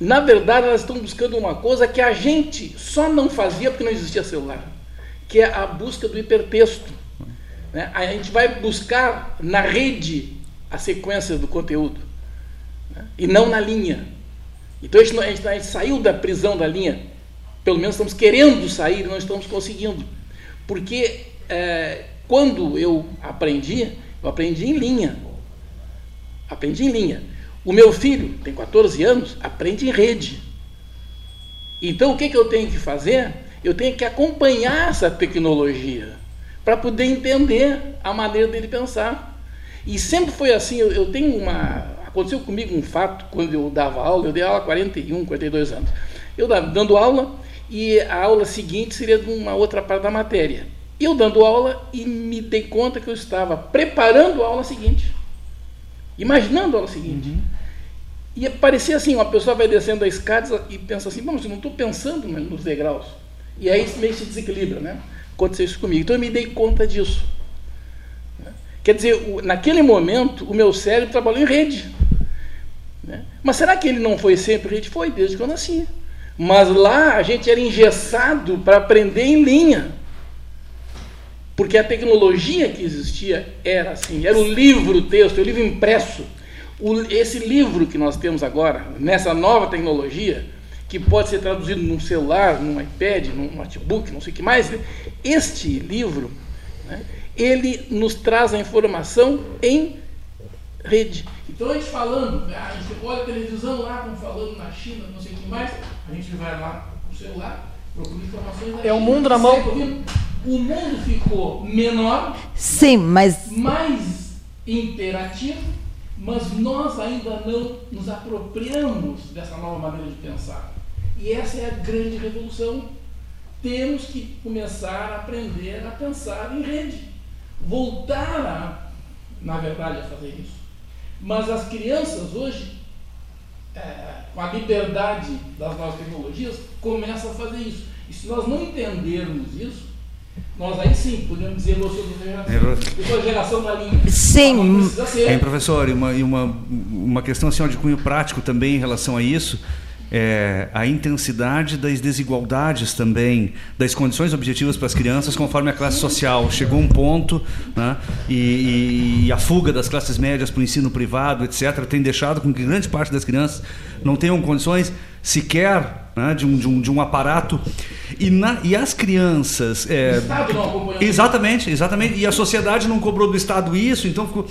na verdade elas estão buscando uma coisa que a gente só não fazia porque não existia celular, que é a busca do hipertexto. Né? A gente vai buscar na rede a sequência do conteúdo né? e não na linha. Então a gente, a, gente, a gente, saiu da prisão da linha, pelo menos estamos querendo sair não estamos conseguindo. Porque é, quando eu aprendi, eu aprendi em linha. Aprendi em linha. O meu filho, tem 14 anos, aprende em rede. Então o que, que eu tenho que fazer? Eu tenho que acompanhar essa tecnologia para poder entender a maneira dele pensar. E sempre foi assim, eu, eu tenho uma Aconteceu comigo um fato quando eu dava aula, eu dei aula há 41, 42 anos. Eu dando aula e a aula seguinte seria de uma outra parte da matéria. Eu dando aula e me dei conta que eu estava preparando a aula seguinte, imaginando a aula seguinte. Uhum. E parecia assim, uma pessoa vai descendo a escada e pensa assim, bom, eu não estou pensando nos degraus. E aí meio se desequilibra, né? Aconteceu isso comigo. Então eu me dei conta disso. Quer dizer, naquele momento, o meu cérebro trabalhou em rede. Né? Mas será que ele não foi sempre rede? Foi, desde que eu nasci. Mas lá a gente era engessado para aprender em linha. Porque a tecnologia que existia era assim, era o livro, o texto, o livro impresso. O, esse livro que nós temos agora, nessa nova tecnologia, que pode ser traduzido num celular, num iPad, num notebook, não sei o que mais, né? este livro, né, ele nos traz a informação em rede. Então a gente falando, a gente olha a televisão lá, como falando na China, não sei o que mais, a gente vai lá com o celular, procura informações da É o mundo na mão. segue ouvindo. O mundo ficou menor, Sim, mas mais interativo, mas nós ainda não nos apropriamos dessa nova maneira de pensar. E essa é a grande revolução. Temos que começar a aprender a pensar em rede. Voltar a, na verdade, a fazer isso. Mas as crianças hoje, é, com a liberdade das novas tecnologias, começam a fazer isso. E se nós não entendermos isso, nós aí sim podemos dizer, geração, eu sou a geração da linha. Sim. Mas precisa ser. Hein, professor, e uma, e uma, uma questão assim, de cunho prático também em relação a isso. É, a intensidade das desigualdades também, das condições objetivas para as crianças conforme a classe social. Chegou um ponto, né, e, e a fuga das classes médias para o ensino privado, etc., tem deixado com que grande parte das crianças não tenham condições sequer né, de, um, de, um, de um aparato. E, na, e as crianças. é, O Estado não acompanhou. Exatamente, exatamente. E a sociedade não cobrou do Estado isso, então ficou.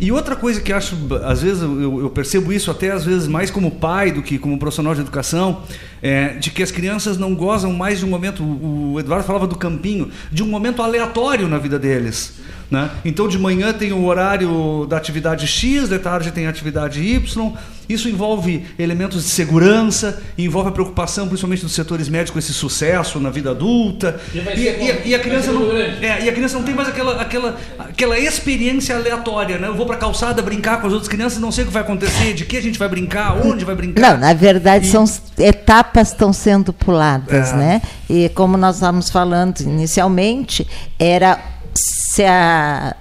E outra coisa que acho, às vezes eu, eu percebo isso até às vezes mais como pai do que como profissional de educação, é, de que as crianças não gozam mais de um momento, o Eduardo falava do campinho, de um momento aleatório na vida deles. Né? Então de manhã tem o horário da atividade X, de tarde tem a atividade Y. Isso envolve elementos de segurança, envolve a preocupação principalmente dos setores médicos com esse sucesso na vida adulta. E vai E, ser e- e a criança não, é, e a criança não tem mais aquela, aquela, aquela experiência aleatória, né? Eu vou pra calçada brincar com as outras crianças, não sei o que vai acontecer, de que a gente vai brincar, onde vai brincar. Não, na verdade são etapas estão sendo puladas, É. né? E como nós estávamos falando inicialmente, era se a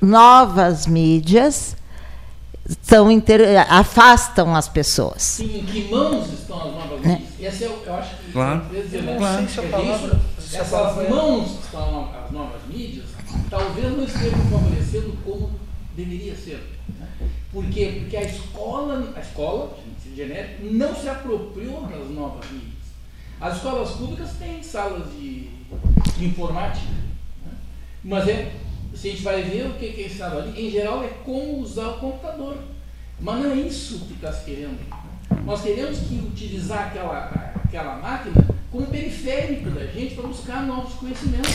novas mídias estão inter- afastam as pessoas. Sim, em que mãos estão as novas Né? mídias? Esse é, o- eu acho que. Claro. Eu não elemento sei se a é palavra- isso. se a Essas palavra é- mãos que estão as novas mídias, talvez não estejam favorecendo como deveria ser. né? Por quê? Porque a escola, a escola, de genérico, não se apropriou das novas mídias. As escolas públicas têm salas de, de informática. né? Mas é, se a gente vai ver o que que é ensinado ali, em geral é como usar o computador. Mas não é isso que está se querendo. né? Nós queremos que utilizar aquela, aquela máquina como periférico da gente para buscar novos conhecimentos.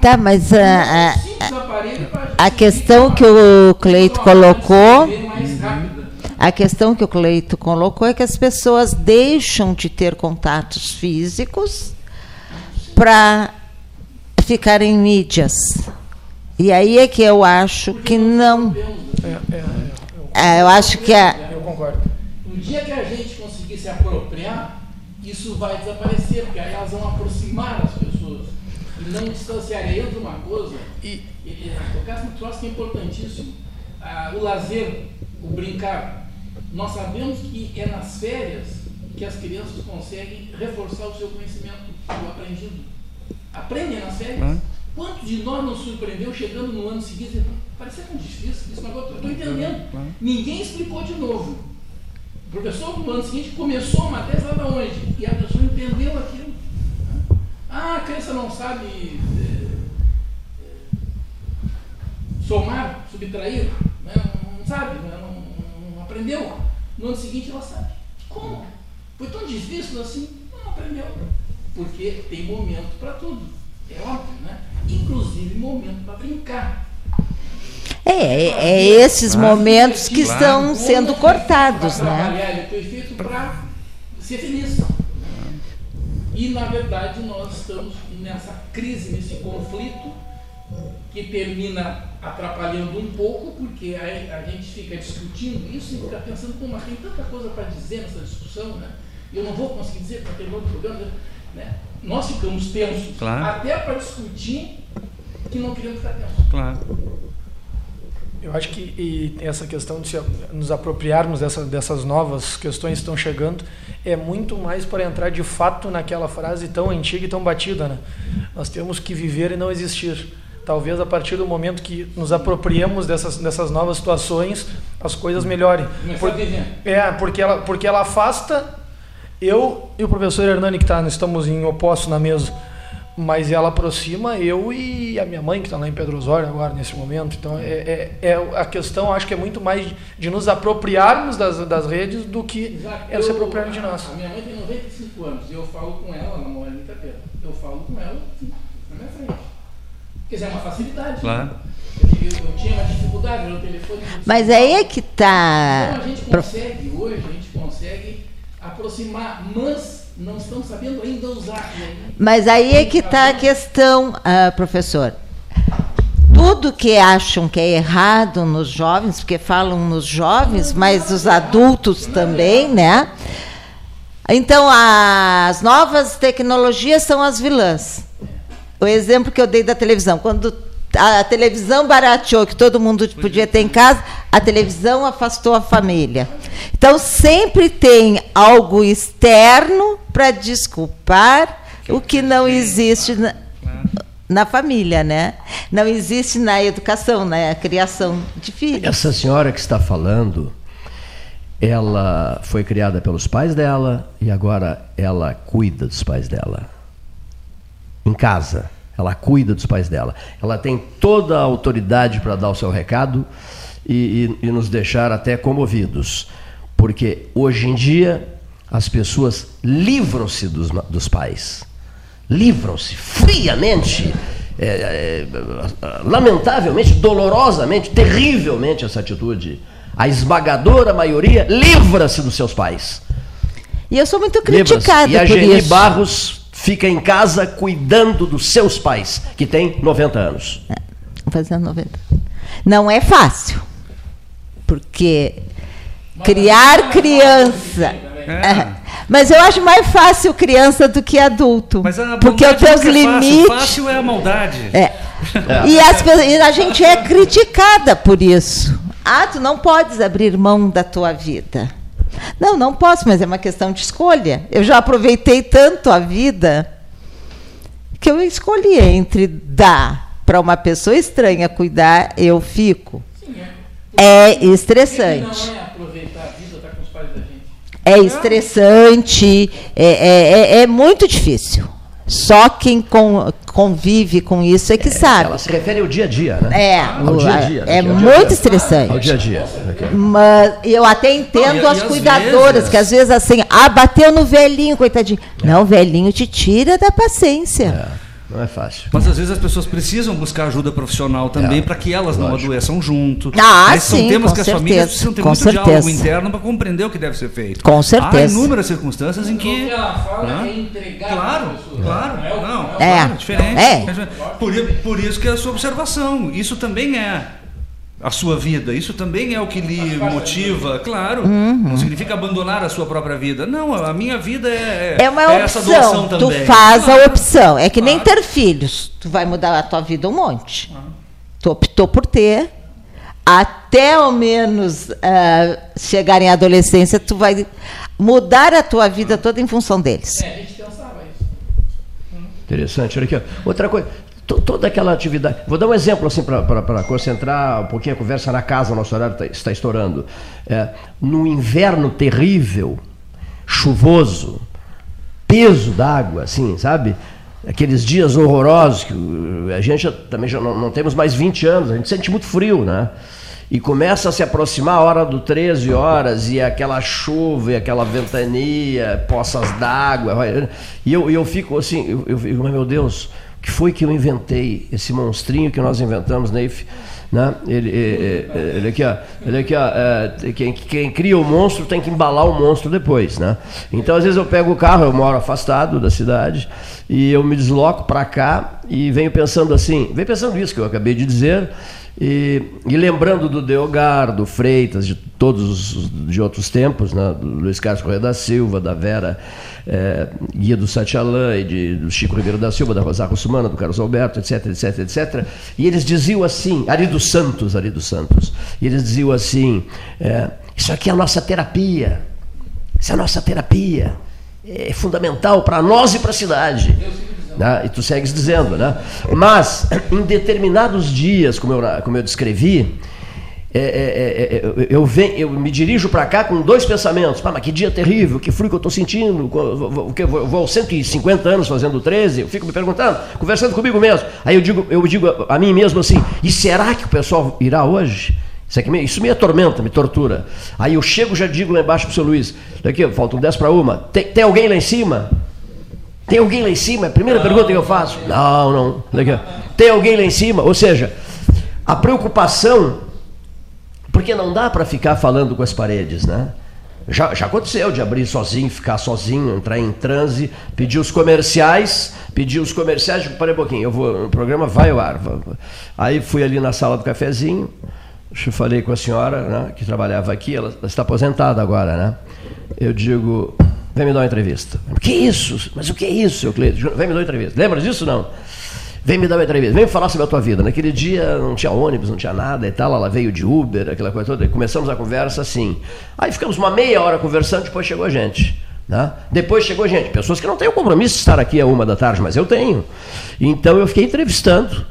Tá, mas a, a- Simples aparelho para a questão que o Cleito colocou, a questão que o Cleito colocou é que as pessoas deixam de ter contatos físicos para ficar em mídias. E aí é que eu acho que não. É, é, É, eu acho que a, eu concordo. No dia que a gente conseguir se apropriar, isso vai desaparecer, porque aí elas vão aproximar as pessoas e não distanciar. E entra uma coisa, e, e, e tocasse no troço que é importantíssimo: ah, o lazer, o brincar. Nós sabemos que é nas férias que as crianças conseguem reforçar o seu conhecimento, o aprendido. Aprendem nas férias. Ah. Quantos de nós nos surpreendeu chegando no ano seguinte e dizendo, parecia tão difícil, isso agora eu estou entendendo. Ninguém explicou de novo. O professor no ano seguinte começou uma matéria lá de onde? E a pessoa entendeu aquilo. Ah, a criança não sabe eh, eh, somar, subtrair, né? não, não sabe, né? não, não- não aprendeu. No ano seguinte ela sabe. Como? Foi tão difícil assim? Não aprendeu. Porque tem momento para tudo. É óbvio, né? Inclusive momento para brincar. é, é, é esses momentos que estão sendo cortados, Para né? trabalhar, ele foi feito para ser feliz. E, na verdade, nós estamos nessa crise, nesse conflito, que termina atrapalhando um pouco, porque aí a gente fica discutindo isso e fica pensando, pô, mas tem tanta coisa para dizer nessa discussão, né? Eu não vou conseguir dizer para ter outro programa, né? Nós ficamos tensos, Claro. até para discutir que não queremos ficar tensos. Claro. Eu acho que e essa questão de se, nos apropriarmos dessa, dessas novas questões que estão chegando é muito mais para entrar de fato naquela frase tão antiga e tão batida, né? Nós temos que viver e não existir. talvez a partir do momento que nos apropriemos dessas, dessas novas situações, as coisas melhorem. Por, é, porque ela, porque ela afasta eu e o professor Hernani, que tá, estamos em oposto na mesa, mas ela aproxima eu e a minha mãe, que está lá em Pedro Osório agora, nesse momento. Então, é, é, é, a questão, acho que é muito mais de nos apropriarmos das, das redes do que ela se apropriar de nós. A minha mãe tem 95 anos e eu falo com ela, ela mora em Itapera, eu falo com ela na minha frente. Quer dizer, é uma facilidade. Claro. Né? Eu, eu, tinha uma dificuldade no telefone. Mas aí é que está. Então a gente consegue, hoje, a gente consegue aproximar, mas não estão sabendo ainda usar. Mas aí é que está a questão, uh, professor. Tudo que acham que é errado nos jovens, porque falam nos jovens, mas os adultos também, né? Então, as novas tecnologias são as vilãs. O exemplo que eu dei da televisão, quando a televisão barateou, que todo mundo podia ter em casa, a televisão afastou a família. Então, sempre tem algo externo para desculpar o que não existe na, na, família, né? Não existe na educação, na criação de filhos. Essa senhora que está falando, ela foi criada pelos pais dela e agora ela cuida dos pais dela. Em casa. Ela cuida dos pais dela. Ela tem toda a autoridade para dar o seu recado e, e, e nos deixar até comovidos. Porque hoje em dia as pessoas livram-se dos, dos pais. Livram-se friamente, é, é, lamentavelmente, dolorosamente, terrivelmente essa atitude. A esmagadora maioria livra-se dos seus pais. E eu sou muito criticada e a Geni Barros fica em casa cuidando dos seus pais, que tem 90 anos. É, fazendo 90. Não é fácil, porque criar criança. É. Mas eu acho mais fácil criança do que adulto. Mas a porque os teus é limites. Fácil. fácil é a maldade. É. é. E, as, e a gente é criticada por isso. Ah, tu não podes abrir mão da tua vida. Não, não posso, mas é uma questão de escolha. Eu já aproveitei tanto a vida que eu escolhi entre dar para uma pessoa estranha cuidar, eu fico. Sim, é. é estressante. Não é aproveitar a vida, estar tá com os pais da gente. É estressante, é, é, é, é muito difícil. Só quem com, convive com isso é que é, sabe. Ela se refere ao dia a dia, né? É, ao dia a dia. É, muito estressante. Ao dia a dia. Mas eu até entendo Não, e, as e cuidadoras, vezes... que às vezes assim, ah, bateu no velhinho, coitadinho. É. Não, o velhinho te tira da paciência. É. Não é fácil. Mas às vezes as pessoas precisam buscar ajuda profissional também é, para que elas lógico. não adoeçam junto. Ah, Mas são sim, temas que as certeza, famílias precisam ter muito certeza. diálogo interno para compreender o que deve ser feito. Com certeza. Há inúmeras circunstâncias em que. O que ela fala é entregar claro, claro, não, é, claro, diferente. É. Por, por isso que é a sua observação. Isso também é a sua vida. Isso também é o que lhe motiva, claro. Uhum. Não significa abandonar a sua própria vida. Não, a minha vida é, é uma é essa doação também. Tu faz claro. a opção. É que claro. nem ter filhos. Tu vai mudar a tua vida um monte. Uhum. Tu optou por ter. Até ao menos uh, chegar em adolescência, tu vai mudar a tua vida toda em função deles. É, a gente pensava isso. Interessante. Olha aqui. Outra coisa toda aquela atividade. Vou dar um exemplo assim para concentrar um pouquinho a conversa na casa, nosso horário tá, está estourando. É, no inverno terrível, chuvoso, peso d'água, assim, sabe? Aqueles dias horrorosos que a gente já, também já não, não, temos mais 20 anos, a gente sente muito frio, né? E começa a se aproximar a hora do 13 horas e aquela chuva e aquela ventania, poças d'água. E eu, eu fico assim, eu, eu, meu Deus, que foi que eu inventei, esse monstrinho que nós inventamos, Neif, né? Ele, ele, ele aqui, ó, ele aqui, ó, é, quem, quem, cria o monstro tem que embalar o monstro depois, né? Então, às vezes eu pego o carro, eu moro afastado da cidade, e eu me desloco para cá e venho pensando assim, venho pensando isso que eu acabei de dizer, e, e, lembrando do Deogar, do Freitas, de todos os de outros tempos, né? do Luiz Carlos Correia da Silva, da Vera é, Guia do Satialã, e de, do Chico Ribeiro da Silva, da Rosário Russumana, do Carlos Alberto, etc, etc, etc. E eles diziam assim, Ari dos Santos, Ari dos Santos, e eles diziam assim, é, isso aqui é a nossa terapia, isso é a nossa terapia, é fundamental para nós e para a cidade. Né? E tu segues dizendo, né? Mas, em determinados dias, como eu, como eu descrevi, é, é, é, é eu, venho, eu me dirijo para cá com dois pensamentos. mas que dia terrível, que frio que eu estou sentindo. Eu vou, aos 150 anos fazendo 13, eu fico me perguntando, conversando comigo mesmo. Aí eu digo, eu digo a mim mesmo assim: e será que o pessoal irá hoje? Isso, aqui, isso me atormenta, me tortura. Aí eu chego já digo lá embaixo para o seu Luiz: daqui, faltam 10 para uma. Tem, tem alguém lá em cima? Tem alguém lá em cima? É primeira não, pergunta que eu faço. Não, não. Tem alguém lá em cima? Ou seja, a preocupação porque não dá para ficar falando com as paredes, né? Já, já aconteceu de abrir sozinho, ficar sozinho, entrar em transe, pedir os comerciais, pedir os comerciais, parei um pouquinho, eu vou, o programa vai ao ar. Aí fui ali na sala do cafezinho, falei com a senhora, né, que trabalhava aqui, ela, ela está aposentada agora, né? Eu digo, vem me dar uma entrevista. Que isso? Mas o que é isso, seu Cleiton? Vem me dar uma entrevista. Lembra disso não? Vem me dar uma entrevista, vem me falar sobre a tua vida. Naquele dia não tinha ônibus, não tinha nada e tal, ela veio de Uber, aquela coisa toda. Começamos a conversa assim. Aí ficamos uma meia hora conversando, depois chegou a gente. Né? Depois chegou gente, pessoas que não têm o compromisso de estar aqui a uma da tarde, mas eu tenho. Então eu fiquei entrevistando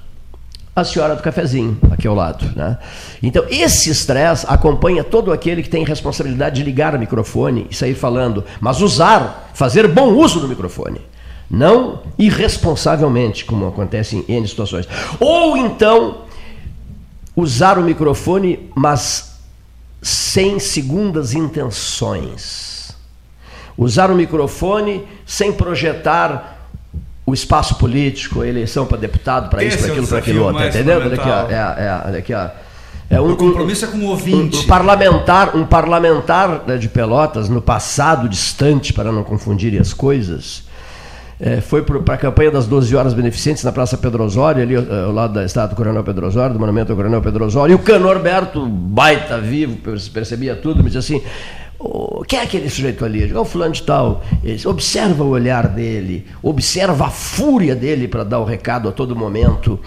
a senhora do cafezinho, aqui ao lado. Né? Então, esse estresse acompanha todo aquele que tem responsabilidade de ligar o microfone e sair falando, mas usar, fazer bom uso do microfone. Não irresponsavelmente, como acontece em N situações. Ou então, usar o microfone, mas sem segundas intenções. Usar o microfone sem projetar o espaço político, a eleição para deputado, para isso, para aquilo, para aquilo outro. Entendeu? Olha aqui, ó, é, é, olha aqui, ó. É um, o compromisso é com o ouvinte. Um, um parlamentar, um parlamentar né, de Pelotas, no passado distante, para não confundir as coisas, é, foi para a campanha das 12 horas beneficentes na Praça Pedro Osório, ali ao lado da estátua do Coronel Pedro Osório, do monumento ao Coronel Pedro Osório, e o Cano Alberto, baita vivo, percebia tudo, me disse assim, quem é aquele sujeito ali? Digo, oh, fulano de tal. Observa o olhar dele, observa a fúria dele para dar o recado a todo momento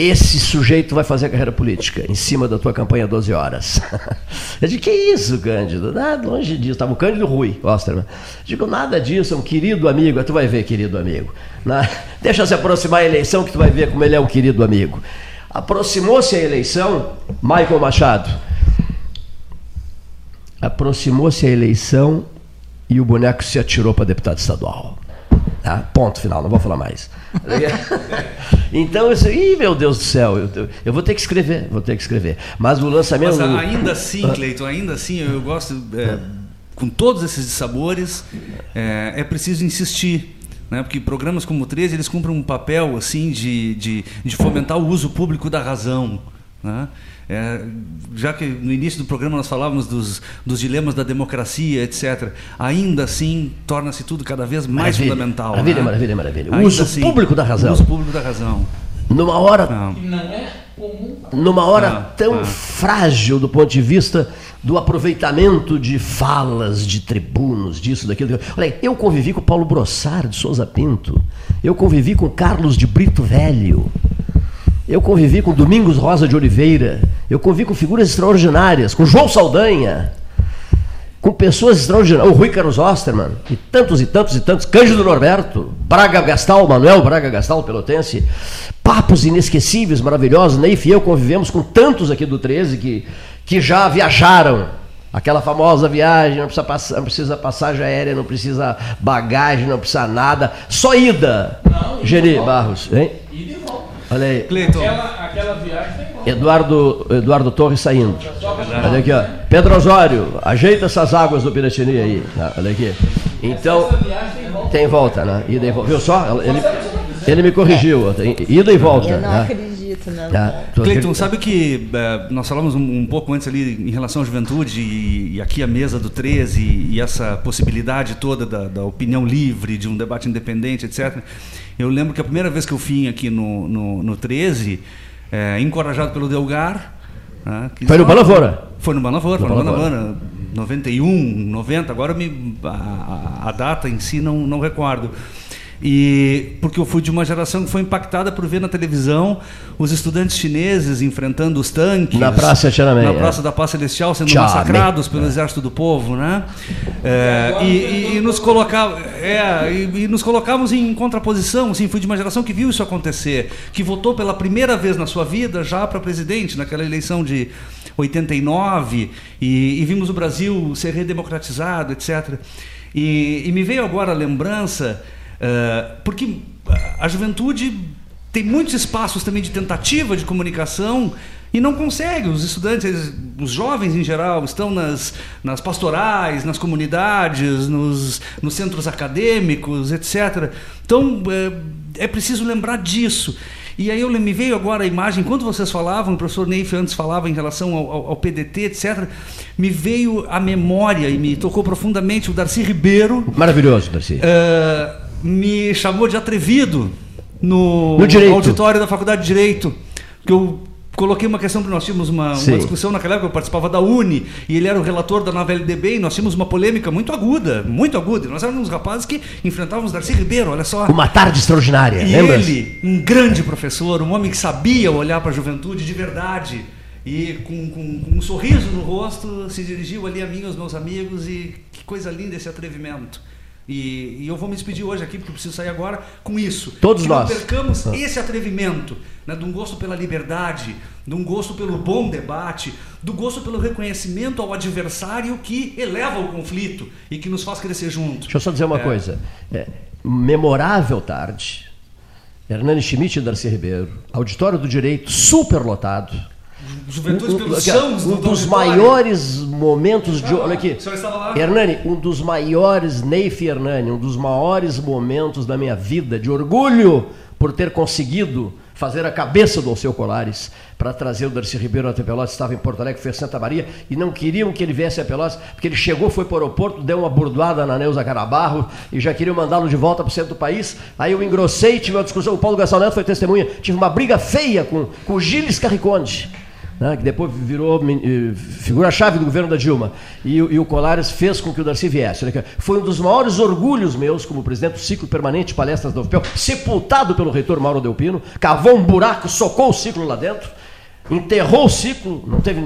esse sujeito vai fazer carreira política em cima da tua campanha 12 horas. Eu digo, que isso, Cândido? Nada, longe disso. Estava o Cândido Rui, Osterman. Digo, nada disso, é um querido amigo. Tu vai ver, querido amigo. Na... Deixa se aproximar a eleição que tu vai ver como ele é um querido amigo. Aproximou-se a eleição, Michael Machado. Aproximou-se a eleição e o boneco se atirou para deputado estadual. Tá? Ponto final, não vou falar mais. então, eu disse, ih, meu Deus do céu, eu, eu, vou ter que escrever, vou ter que escrever. Mas o lançamento. Mas ainda assim, ah. Cleiton, ainda assim, eu gosto, é, com todos esses sabores, é, é preciso insistir. Né? Porque programas como o 13 eles cumprem um papel assim de, de, de fomentar o uso público da razão. Né? É, já que no início do programa nós falávamos dos, dos dilemas da democracia, etc., ainda assim torna-se tudo cada vez mais maravilha, fundamental. Maravilha, né? maravilha, maravilha. O uso assim, público da razão. O uso público da razão. Numa hora. Não, não é. Numa hora ah, tão ah. frágil do ponto de vista do aproveitamento de falas de tribunos, disso, daquilo. Olha, eu convivi com Paulo Brossard de Souza Pinto. Eu convivi com Carlos de Brito Velho. Eu convivi com Domingos Rosa de Oliveira, eu convivi com figuras extraordinárias, com João Saldanha, com pessoas extraordinárias, o Rui Carlos Osterman, e tantos e tantos e tantos, Cândido Norberto, Braga Gastal, Manuel Braga Gastal, pelotense, papos inesquecíveis, maravilhosos, Neif e eu convivemos com tantos aqui do 13 que, que já viajaram, aquela famosa viagem, não precisa, pass não precisa passagem aérea, não precisa bagagem, não precisa nada, só ida, não, Geni Barros, hein? Olha aí. Cleiton. Aquela, aquela viagem Eduardo, Eduardo Torres saindo. Olha aqui, ó. Pedro Osório, ajeita essas águas do Piratini aí. Tá, olha aqui. Então, tem volta, né? Ida e volta. Viu só? Ele, ele me corrigiu. Ida e volta. Eu não né? Acredito, não. Tá. Cleiton, sabe que é, nós falamos um, um, pouco antes ali em relação à juventude e, e, aqui a mesa do 13 e, e essa possibilidade toda da, da opinião livre, de um debate independente, etc. Eu lembro que a primeira vez que eu vim aqui no, no, no 13, é, encorajado pelo Delgar. Né, foi no Balavora? Foi no Balavora, foi no Balavora. 91, 90, agora me, a, a, data em si não, não recordo. E porque eu fui de uma geração que foi impactada por ver na televisão os estudantes chineses enfrentando os tanques Na Praça Tiananmen, na é. Praça da Paz Celestial sendo massacrados pelo exército do povo, né? É, e, e- e nos colocava, é, e, e nos colocávamos em contraposição. Assim, fui de uma geração que viu isso acontecer, que votou pela primeira vez na sua vida já para presidente naquela eleição de 89 e, e vimos o Brasil ser redemocratizado, etc. E me veio agora a lembrança, eh, porque a juventude tem muitos espaços também de tentativa de comunicação e não consegue. Os estudantes, eles- os jovens em geral, estão nas, nas pastorais, nas comunidades, nos, nos centros acadêmicos, etc. Então é, é preciso lembrar disso. E aí eu me veio agora a imagem, enquanto vocês falavam, o professor Neif antes falava em relação ao, ao- ao PDT, etc., me veio a memória e me tocou profundamente o Darcy Ribeiro. Maravilhoso, Darcy. eh, me chamou de atrevido no, No auditório da Faculdade de Direito, que eu coloquei uma questão, porque nós tínhamos uma, uma discussão naquela época, eu participava da Uni, e ele era o relator da nova LDB, e nós tínhamos uma polêmica muito aguda, muito aguda. E Nós éramos rapazes que enfrentávamos Darcy Ribeiro, olha só. Uma tarde extraordinária, E lembra? ele, um grande professor, um homem que sabia olhar para a juventude de verdade e com, com- com um sorriso no rosto se dirigiu ali a mim e aos meus amigos e que coisa linda esse atrevimento. E, e eu vou me despedir hoje aqui, porque eu preciso sair agora, com isso. Todos que nós. não percamos Ah. esse atrevimento, né, de um gosto pela liberdade, de um gosto pelo bom debate, do gosto pelo reconhecimento ao adversário que eleva o conflito e que nos faz crescer juntos. Deixa eu só dizer uma É. coisa. É, memorável tarde. Hernani Schmidt e Darcy Ribeiro. Auditório do Direito superlotado. Juventude Um- pelos chãos um do dos maiores momentos de. Olha aqui. Hernani, um dos maiores, Neif Hernani, um dos maiores momentos da minha vida, de orgulho por ter conseguido fazer a cabeça do Alceu Colares para trazer o Darcy Ribeiro até Pelotas, estava em Porto Alegre, foi a Santa Maria, e não queriam que ele viesse a Pelotas, porque ele chegou, foi para o aeroporto, deu uma burdoada na Neuza Carabarro, e já queriam mandá-lo de volta para o centro do país, aí eu engrossei, tive uma discussão, o Paulo Gastão Neto foi testemunha, tive uma briga feia com, com o Gilles Carriconde, né, que depois virou eh, figura-chave do governo da Dilma. E, e o Colares fez com que o Darcy viesse. Aqui, Foi um dos maiores orgulhos meus como presidente do ciclo permanente de palestras da UFPEL, sepultado pelo reitor Mauro Delpino, cavou um buraco, socou o ciclo lá dentro, enterrou o ciclo, não, teve,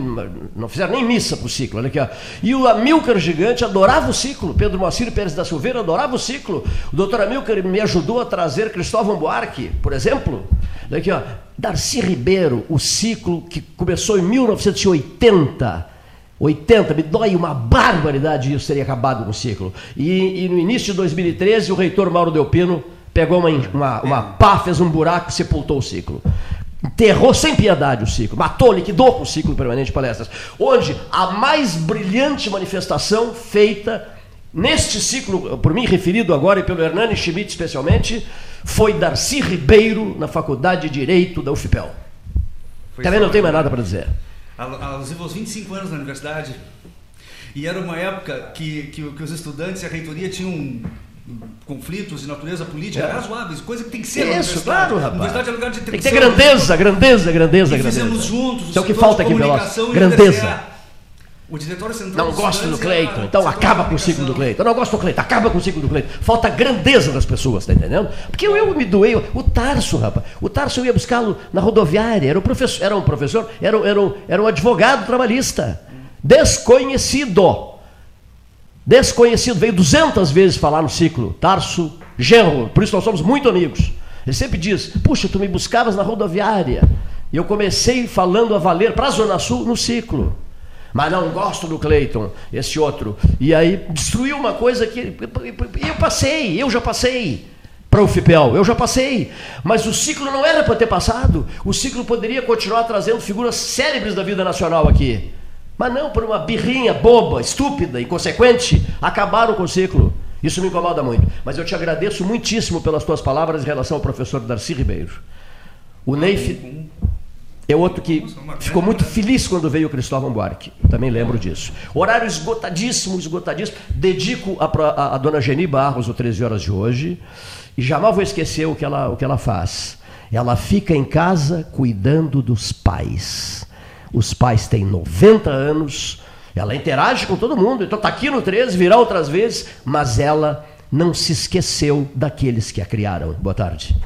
não fizeram nem missa para o ciclo. Ó. E o Amilcar Gigante adorava o ciclo, Pedro Moacir Pérez da Silveira adorava o ciclo. O doutor Amilcar me ajudou a trazer Cristóvão Buarque, por exemplo. Olha aqui, ó. Darcy Ribeiro, o ciclo que começou em 1980. 80, me dói uma barbaridade isso teria acabado com o ciclo. E, e no início de 2013, o reitor Mauro Delpino pegou uma, uma, uma pá, fez um buraco e sepultou o ciclo. Enterrou sem piedade o ciclo, matou, liquidou com o ciclo permanente de palestras. Onde a mais brilhante manifestação feita neste ciclo, por mim referido agora e pelo Hernani Schmidt especialmente, foi Darcy Ribeiro na Faculdade de Direito da UFPEL. Foi Também não tem mais nada para dizer. Alusivo aos 25 anos na universidade. E era uma época que, que, que os estudantes e a reitoria tinham conflitos de natureza política É. razoáveis, coisa que tem que ser Isso, claro, rapaz. Universidade é lugar de Tem que ter grandeza, grandeza, grandeza, E grandeza. fizemos juntos. É o que falta aqui e Grandeza. O diretório central Não gosto do Cleiton, era então acaba com o ciclo do Cleiton. Eu não gosto do Cleiton, acaba com o ciclo do Cleiton. Falta grandeza das pessoas, tá entendendo? Porque eu, eu me doei. O Tarso, rapaz. O Tarso eu ia buscá-lo na rodoviária. Era um professor, era um, professor era, um- era, um, era um advogado trabalhista. Desconhecido. Desconhecido. Veio 200 vezes falar no ciclo. Tarso Genro. Por isso nós somos muito amigos. Ele sempre diz: Puxa, tu me buscavas na rodoviária. E eu comecei falando a valer para a Zona Sul no ciclo. Mas não gosto do Cleiton, esse outro. E aí destruiu uma coisa que. Eu passei, eu já passei para o FIPEL, eu já passei. Mas o ciclo não era para ter passado. O ciclo poderia continuar trazendo figuras célebres da vida nacional aqui. Mas não, por uma birrinha boba, estúpida, inconsequente, acabaram com o ciclo. Isso me incomoda muito. Mas eu te agradeço muitíssimo pelas tuas palavras em relação ao professor Darcy Ribeiro. O Neif é outro que ficou muito feliz quando veio o Cristóvão Buarque. Também lembro disso. Horário esgotadíssimo, esgotadíssimo. Dedico a, a, a dona Geni Barros o 13 horas de hoje. E jamais vou esquecer o que ela, o que ela faz. Ela fica em casa cuidando dos pais. Os pais têm 90 anos. Ela interage com todo mundo. Então está aqui no 13, virá outras vezes. Mas ela não se esqueceu daqueles que a criaram. Boa tarde.